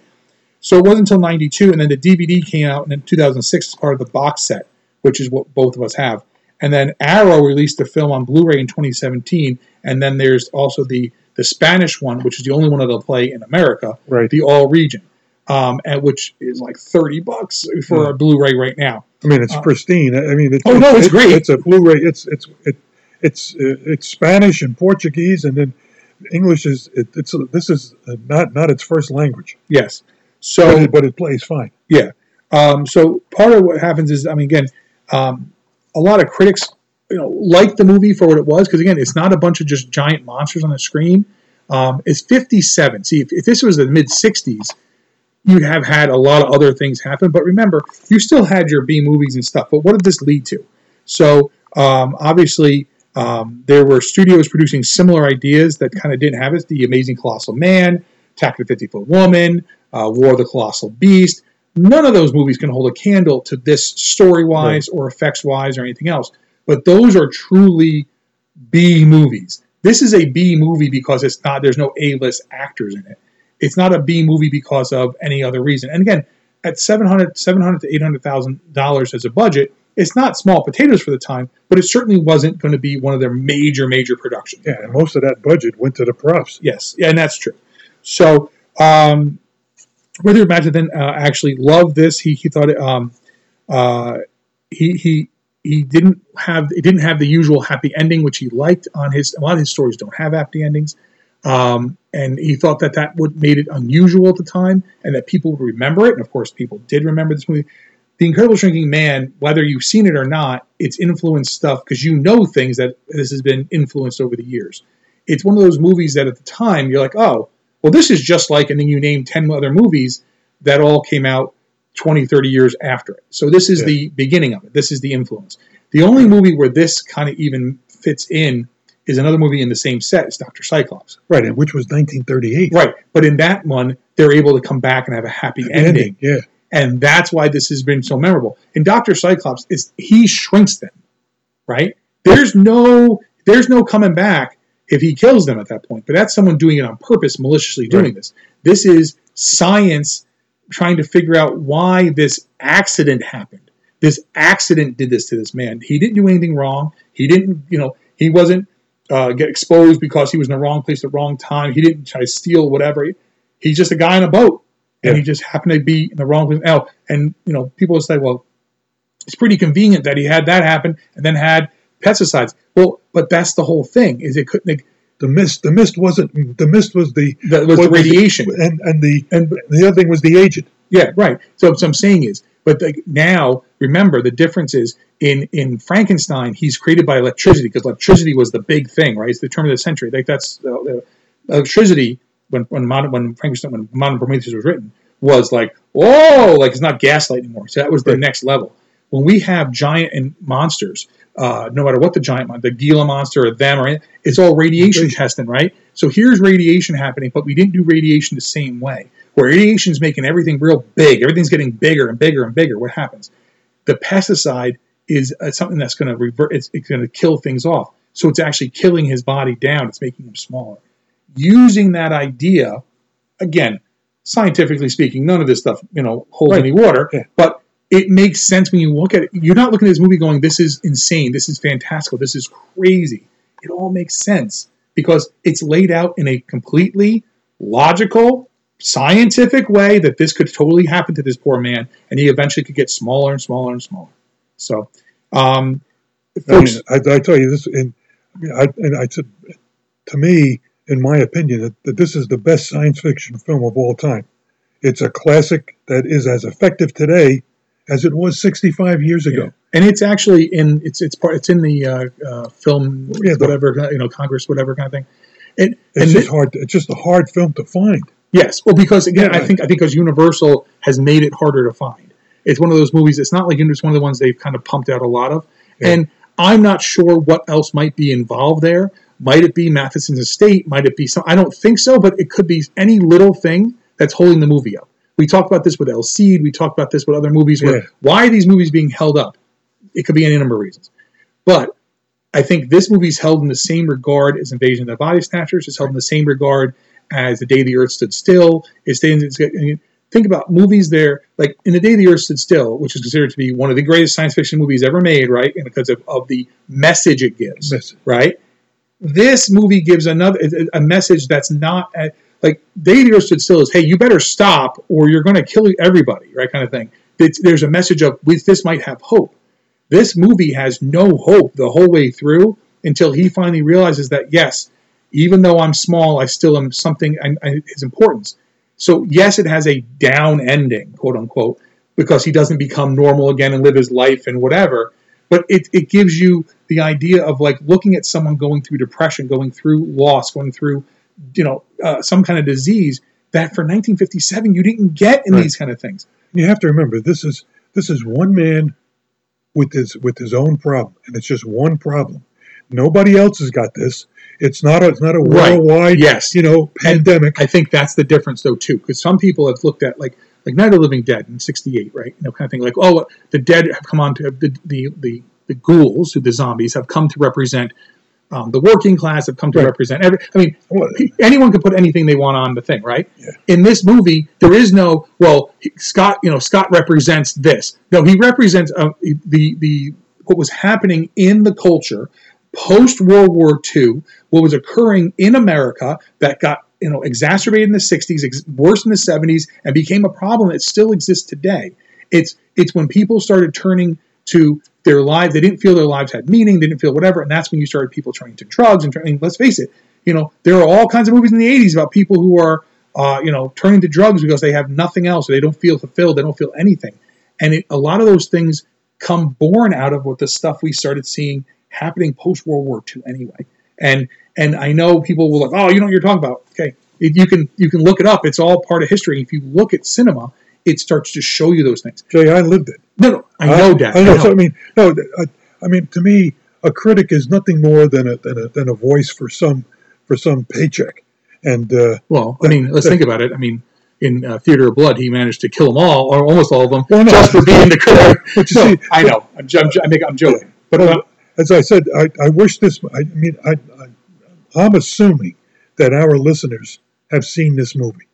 G: so it wasn't until 92 and then the dvd came out in 2006 as part of the box set which is what both of us have and then arrow released the film on blu-ray in 2017 and then there's also the the spanish one which is the only one that'll play in america
H: Right.
G: the all region um, and which is like 30 bucks for a blu-ray right now
H: I mean, it's pristine. I mean, it's,
G: Oh, no, it's great.
H: It's a Blu-ray. It's it's it, it's uh, it's Spanish and Portuguese, and then English is it, it's this is uh, not not its first language,
G: yes so
H: it, but it plays fine.
G: Yeah. Um, so part of what happens is, I mean, again, um, a lot of critics, you know, like the movie for what it was because again, it's not a bunch of just giant monsters on the screen. Um, it's 57. See, if, if this was the mid 60s, you'd have had a lot of other things happen. But remember, you still had your B movies and stuff. But what did this lead to? So um, obviously, um, there were studios producing similar ideas that kind of didn't have it. The Amazing Colossal Man, Attack of the 50 Foot Woman, uh, War of the Colossal Beast. None of those movies can hold a candle to this story wise or effects wise or anything else. But those are truly B movies. This is a B movie because it's not. There's no A list actors in it. It's not a B movie because of any other reason. And again, at 700, 700 to eight hundred thousand dollars as a budget, it's not small potatoes for the time, but it certainly wasn't going to be one of their major, major productions.
H: Yeah, and most of that budget went to the props.
G: Yes, yeah, and that's true. So, um, Richard Matheson uh, actually loved this. He he thought it, um, uh, he he he didn't have it didn't have the usual happy ending, which he liked on his. A lot of his stories don't have happy endings, um, and he thought that that would made it unusual at the time, and that people would remember it. And of course, people did remember this movie. The Incredible Shrinking Man, whether you've seen it or not, it's influenced stuff because you know things that this has been influenced over the years. It's one of those movies that at the time you're like, oh, well, this is just like, and then you name 10 other movies that all came out 20, 30 years after it. So this is
H: Yeah.
G: the beginning of it. This is the influence. The only movie where this kind of even fits in is another movie in the same set. It's Dr. Cyclops.
H: Right, and which was 1938.
G: Right. But in that one, they're able to come back and have a happy
H: The
G: ending.
H: Yeah,
G: And that's why this has been so memorable. In Dr. Cyclops, is he shrinks them, right? There's no there's no coming back if he kills them at that point. But that's someone doing it on purpose, maliciously doing
H: Right.
G: this. This is science trying to figure out why this accident happened. This accident did this to this man. He didn't do anything wrong. He didn't, you know, he wasn't uh, get exposed because he was in the wrong place at the wrong time. He didn't try to steal whatever. He's just a guy in a boat, and
H: Yeah.
G: he just happened to be in the wrong place. Now, and you know, people will say, well, it's pretty convenient that he had that happen and then had pesticides. Well, but that's the whole thing. Is it couldn't
H: the mist. The mist wasn't. The mist was the
G: that was the radiation.
H: and and the
G: And
H: the other thing was the agent.
G: Yeah, right. So what I'm saying is, but like now, remember the difference is in in Frankenstein, he's created by electricity because electricity was the big thing, right? It's the turn of the century. Like that's uh, uh, electricity when when modern, when Frankenstein when modern Prometheus was written was like whoa, like it's not gaslight anymore. So that was the
H: Right.
G: next level. When we have giant and monsters, uh, no matter what the giant the Gila monster or them or any- it's all radiation
H: Radiation.
G: testing, right? So here's radiation happening, but we didn't do radiation the same way. Where radiation's making everything real big, everything's getting bigger and bigger and bigger. What happens? The pesticide is uh, something that's going to revert. It's, it's going to kill things off. So it's actually killing his body down. It's making him smaller. Using that idea, again, scientifically speaking, none of this stuff you know holds
H: Right.
G: any water.
H: Yeah.
G: But it makes sense when you look at it. You're not looking at this movie going, "This is insane. This is fantastical. This is crazy." It all makes sense because it's laid out in a completely logical, scientific way that this could totally happen to this poor man, and he eventually could get smaller and smaller and smaller. So, um,
H: I, mean, I, I tell you this, and I, and I said, to me, in my opinion, that, that this is the best science fiction film of all time. It's a classic that is as effective today as it was 65 years ago.
G: and it's actually in it's it's part it's in the uh, uh, film
H: Yeah, the-
G: whatever you know Congress whatever kind of thing. And,
H: It's
G: and
H: just
G: thi-
H: hard. It's just a hard film to find.
G: Yes, well, because again,
H: Yeah.
G: I think I think because Universal has made it harder to find. It's one of those movies. It's not like it's one of the ones they've kind of pumped out a lot of,
H: Yeah.
G: and I'm not sure what else might be involved there. Might it be Matheson's estate? Might it be some? I don't think so, but it could be any little thing that's holding the movie up. We talked about this with El Cid. We talked about this with other movies. Where
H: Yeah.
G: why are these movies being held up? It could be any number of reasons, but I think this movie's held in the same regard as Invasion of the Body Snatchers. It's held in the same regard as The Day the Earth Stood Still. It stands. It's, think about movies there, like in The Day the Earth Stood Still, which is considered to be one of the greatest science fiction movies ever made, right? And because of, of the message it gives,
H: Message.
G: right? This movie gives another a message that's not at, like they the Earth Stood Still is, hey, you better stop or you're going to kill everybody, right? Kind of thing. It's, there's a message of this might have hope this movie has no hope the whole way through until he finally realizes that yes, even though I'm small, I still am something. I, I, his importance. So yes, it has a down ending, quote unquote, because he doesn't become normal again and live his life and whatever. But it, it gives you the idea of like looking at someone going through depression, going through loss, going through, you know, uh, some kind of disease that for 1957 you didn't get in
H: Right.
G: these kind of things.
H: You have to remember this is this is one man with his with his own problem, and it's just one problem. Nobody else has got this. It's not a it's not a
G: Right.
H: worldwide
G: Yes.
H: you know pandemic.
G: I think that's the difference, though, too, because some people have looked at like like Night of the Living Dead in '68, right? You know, kind of thing like, oh, the dead have come on to the the the, the ghouls, who the zombies have come to represent um, the working class, have come to
H: Right.
G: represent every. I mean, anyone can put anything they want on the thing, right?
H: Yeah.
G: In this movie, there is no well, Scott. You know, Scott represents this. No, he represents uh, the the what was happening in the culture post World War II, what was occurring in America that got you know exacerbated in the 60s, ex- worse in the 70s, and became a problem that still exists today. It's it's when people started turning to their lives, they didn't feel their lives had meaning, they didn't feel whatever, and that's when you started people turning to drugs and turning. Let's face it, you know there are all kinds of movies in the 80s about people who are uh, you know turning to drugs because they have nothing else, they don't feel fulfilled, they don't feel anything, and it, a lot of those things come born out of what the stuff we started seeing happening post World War II anyway. And and I know people will like, oh, you know what you're talking about. Okay, It- you can you can look it up. It's all part of history. If you look at cinema, it starts to show you those things.
H: Jay, I lived it.
G: No, no, I know that.
H: I know.
G: I
H: So I mean, no. I, I mean, to me, a critic is nothing more than a than a, than a voice for some for some paycheck. And uh,
G: Well, I mean, let's think about it. I mean, in uh, Theater of Blood, he managed to kill them all, or almost all of them,
H: Well, no.
G: just for being the critic. (laughs)
H: But you
G: No,
H: see-
G: I know. I'm, I'm, I make, I'm joking. But uh,
H: as I said, I, I wish this. I mean, I, I, I'm assuming that our listeners have seen this movie.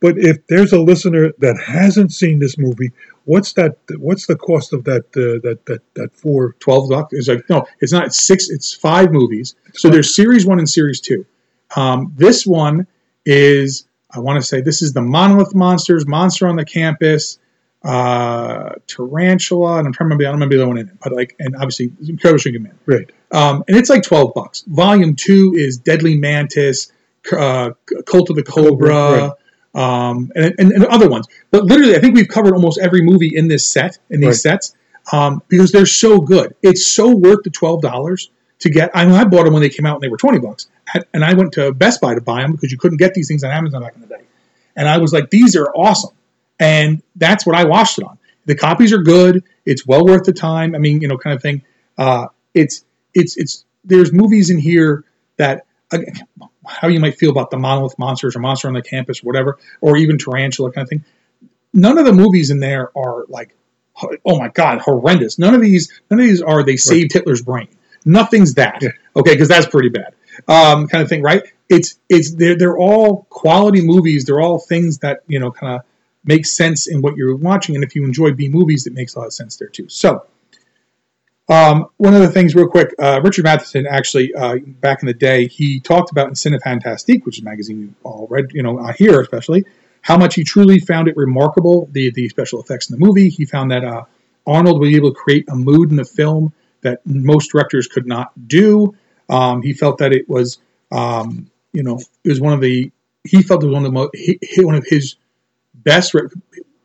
H: But if there's a listener that hasn't seen this movie, what's that? What's the cost of that? Uh, that that that four?
G: 12 doc is like no it's not it's six it's five movies so there's series one and series two um, this one is i want to say this is the monolith monsters monster on the campus uh, tarantula and i'm trying to remember i don't remember the other one in it but like and obviously incredible shrinking man
H: Right.
G: um, and it's like 12 bucks volume two is deadly mantis uh, cult of the cobra um, and, and, and other ones but literally i think we've covered almost every movie in this set in these
H: Right.
G: sets um, because they're so good. It's so worth the twelve dollars to get. I mean, I bought them when they came out and they were twenty bucks, and I went to Best Buy to buy them because you couldn't get these things on Amazon back in the day. And I was like, these are awesome, and that's what I watched it on. The copies are good. It's well worth the time. I mean, you know, kind of thing. Uh, it's it's it's there's movies in here that. uh, How you might feel about the monolith monsters or monster on the campus or whatever, or even tarantula kind of thing. None of the movies in there are like oh my god, horrendous. None of these, none of these are they saved Hitler's brain. Nothing's that.
H: Yeah.
G: Okay, because that's pretty bad, um, kind of thing, right? It's it's they're they're all quality movies. They're all things that you know kind of make sense in what you're watching. And if you enjoy B movies, it makes a lot of sense there too. So. Um, one of the things, real quick, uh, Richard Matheson actually, uh, back in the day, he talked about in Cinefantastique, which is a magazine you all read, you know, here especially, how much he truly found it remarkable the the special effects in the movie. He found that uh, Arnold was able to create a mood in the film that most directors could not do. Um, he felt that it was, um, you know, it was one of the he felt it was one of the most one of his best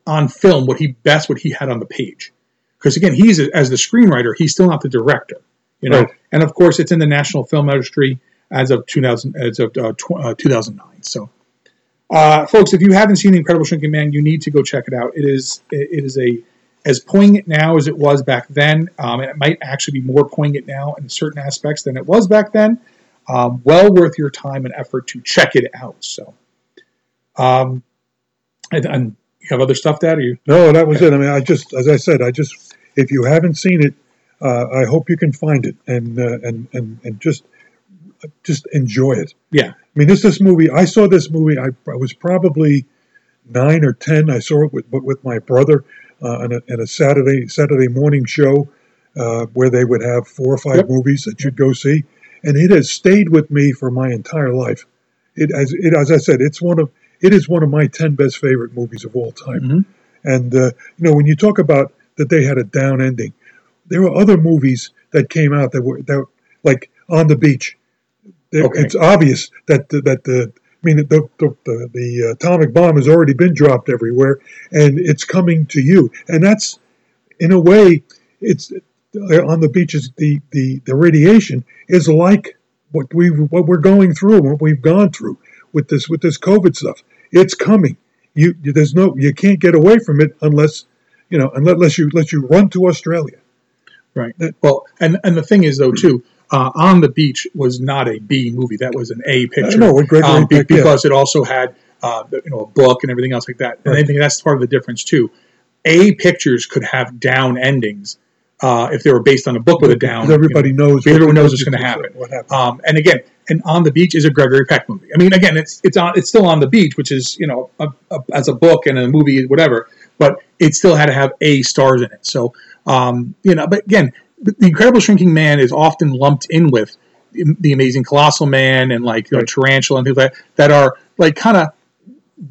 G: on film. What he best what he had on the page, because again, he's a, as the screenwriter, he's still not the director, you know.
H: Right.
G: And of course, it's in the National Film Registry as of 2000 as of uh, tw- uh, 2009. So. Uh, folks, if you haven't seen The Incredible Shrinking Man, you need to go check it out. It is it it is a as poignant now as it was back then, um, and it might actually be more poignant now in certain aspects than it was back then. Um, well worth your time and effort to check it out. So, um, and, and you have other stuff, Dad? Or you?
H: No, that was it. I mean, I just, as I said, I just, if you haven't seen it, uh, I hope you can find it and uh, and and and just just enjoy it.
G: Yeah,
H: I mean, this this movie. I saw this movie. I, I was probably nine or ten. I saw it with with my brother uh, on, a, on a Saturday Saturday morning show uh, where they would have four or five
G: Yep.
H: movies that you'd go see, and it has stayed with me for my entire life. It as it as I said, it's one of it is one of my ten best favorite movies of all time.
G: Mhm.
H: And uh, you know, when you talk about that they had a down ending, there were other movies that came out that were that like on the beach.
G: Okay.
H: It's obvious that the, that the I mean the the, the, the atomic bomb has already been dropped everywhere, and it's coming to you. And that's in a way, it's uh, on the beaches. The the the radiation is like what we what we're going through, what we've gone through with this with this COVID stuff. It's coming. You there's no you can't get away from it unless you know unless you let you run to Australia.
G: right. Well, and and the thing is though too. Uh, on the beach was not a B movie. That was an A picture.
H: Gregory
G: um, be- because it also had uh, you know a book and everything else like that. And I think that's part of the difference too. A pictures could have down endings uh, if they were based on a book with a down.
H: Everybody
G: you know,
H: knows.
G: everyone knows
H: what
G: it's going to happen.
H: What happened?
G: Um, and again, and on the beach is a Gregory Peck movie. I mean, again, it's it's on it's still on the beach, which is you know a, a, as a book and a movie, whatever. But it still had to have A stars in it. So um, you know, but again, the Incredible Shrinking Man is often lumped in with the Amazing Colossal Man and like you know. Tarantula and things like that that are like kind of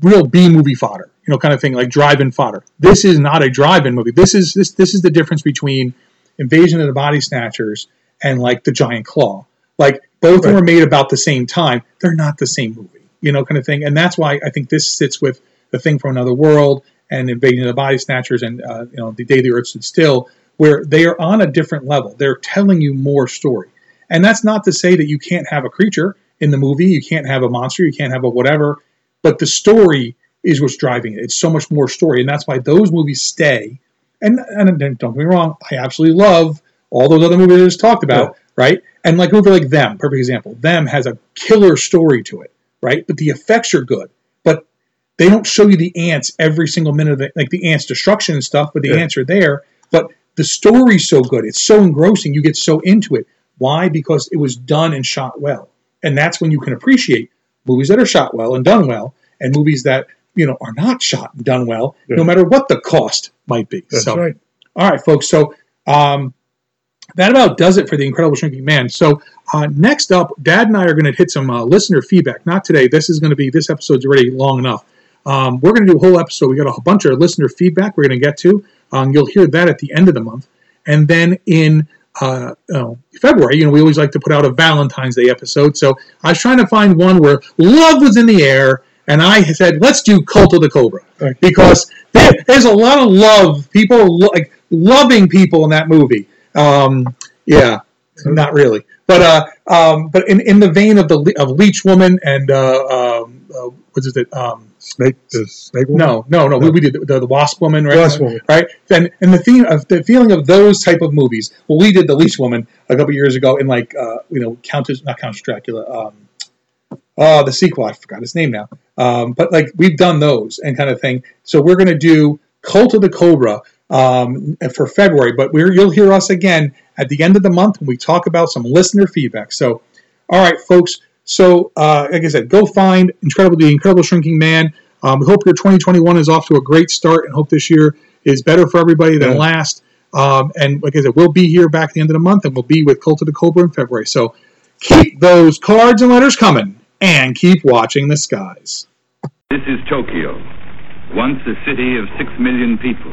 G: real B movie fodder, you know, kind of thing like drive-in fodder. This is not a drive-in movie. This is this this is the difference between Invasion of the Body Snatchers and like the Giant Claw. Like both
H: Right.
G: are made about the same time. They're not the same movie, you know, kind of thing. And that's why I think this sits with the Thing from Another World and Invading the Body Snatchers and uh, you know the Day the Earth Stood Still, where they are on a different level. They're telling you more story. And that's not to say that you can't have a creature in the movie, you can't have a monster, you can't have a whatever, but the story is what's driving it. It's so much more story, and that's why those movies stay. And and, then don't get me wrong, I absolutely love all those other movies I just talked about, right? And like a movie like Them, perfect example. Them has a killer story to it, right? But the effects are good, they don't show you the ants every single minute of it, like the ants' destruction and stuff. But the
H: Yeah.
G: ants are there. But the story's so good, it's so engrossing, you get so into it. Why? Because it was done and shot well, and that's when you can appreciate movies that are shot well and done well, and movies that you know are not shot and done well, no matter what the cost might be.
H: That's
G: so,
H: right.
G: all right, folks. So um, that about does it for the Incredible Shrinking Man. So uh, next up, Dad and I are going to hit some uh, listener feedback. Not today. This is going to be this episode's already long enough. Um, we're going to do a whole episode. We got a bunch of listener feedback we're going to get to. Um, you'll hear that at the end of the month, and then in uh, February, you know, we always like to put out a Valentine's Day episode. So I was trying to find one where love was in the air, and I said, let's do Cult of the Cobra
H: Right.
G: because there, there's a lot of love. People like loving people in that movie. Um, yeah, not really, but uh, um, but in, in the vein of the of Leech Woman and uh, um, uh, what is it? Um,
H: Snake, the snake. Woman?
G: no, no, no. We, we did the, the Wasp Woman, right?
H: Wasp Woman.
G: right? And and the theme of the feeling of those type of movies. Well, we did the Leech Woman a couple years ago in like uh, you know Countess, not Countess Dracula. Um, oh, the sequel. I forgot his name now. Um, but like we've done those and kind of thing. So we're gonna do Cult of the Cobra um, for February. But we're you'll hear us again at the end of the month when we talk about some listener feedback. So, all right, folks. So, uh, like I said, go find Incredible, the Incredible Shrinking Man. Um, we hope your 2021 is off to a great start, and hope this year is better for everybody than
H: Yeah.
G: last. Um, and like I said, we'll be here back at the end of the month, and we'll be with Cult of the Cobra in February. So, keep those cards and letters coming, and keep watching the skies.
B: This is Tokyo, once a city of six million people.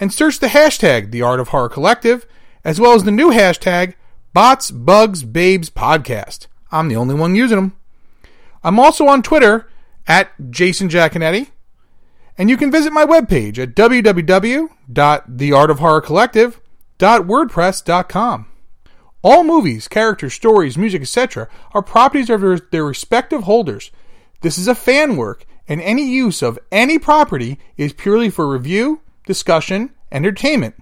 G: and search the hashtag The Art of Horror Collective, as well as the new hashtag Bots, Bugs, Babes Podcast. I'm the only one using them. I'm also on Twitter at Jason Jaconetti, and you can visit my webpage at www.theartofhorrorcollective.wordpress.com. All movies, characters, stories, music, etc. are properties of their, their respective holders. This is a fan work, and any use of any property is purely for review, discussion, entertainment.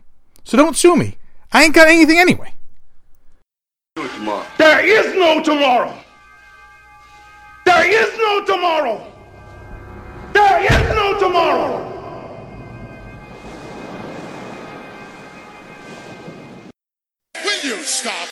G: So don't sue me. I ain't got anything anyway.
F: There is no tomorrow. There is no tomorrow. There is no tomorrow. Will you stop?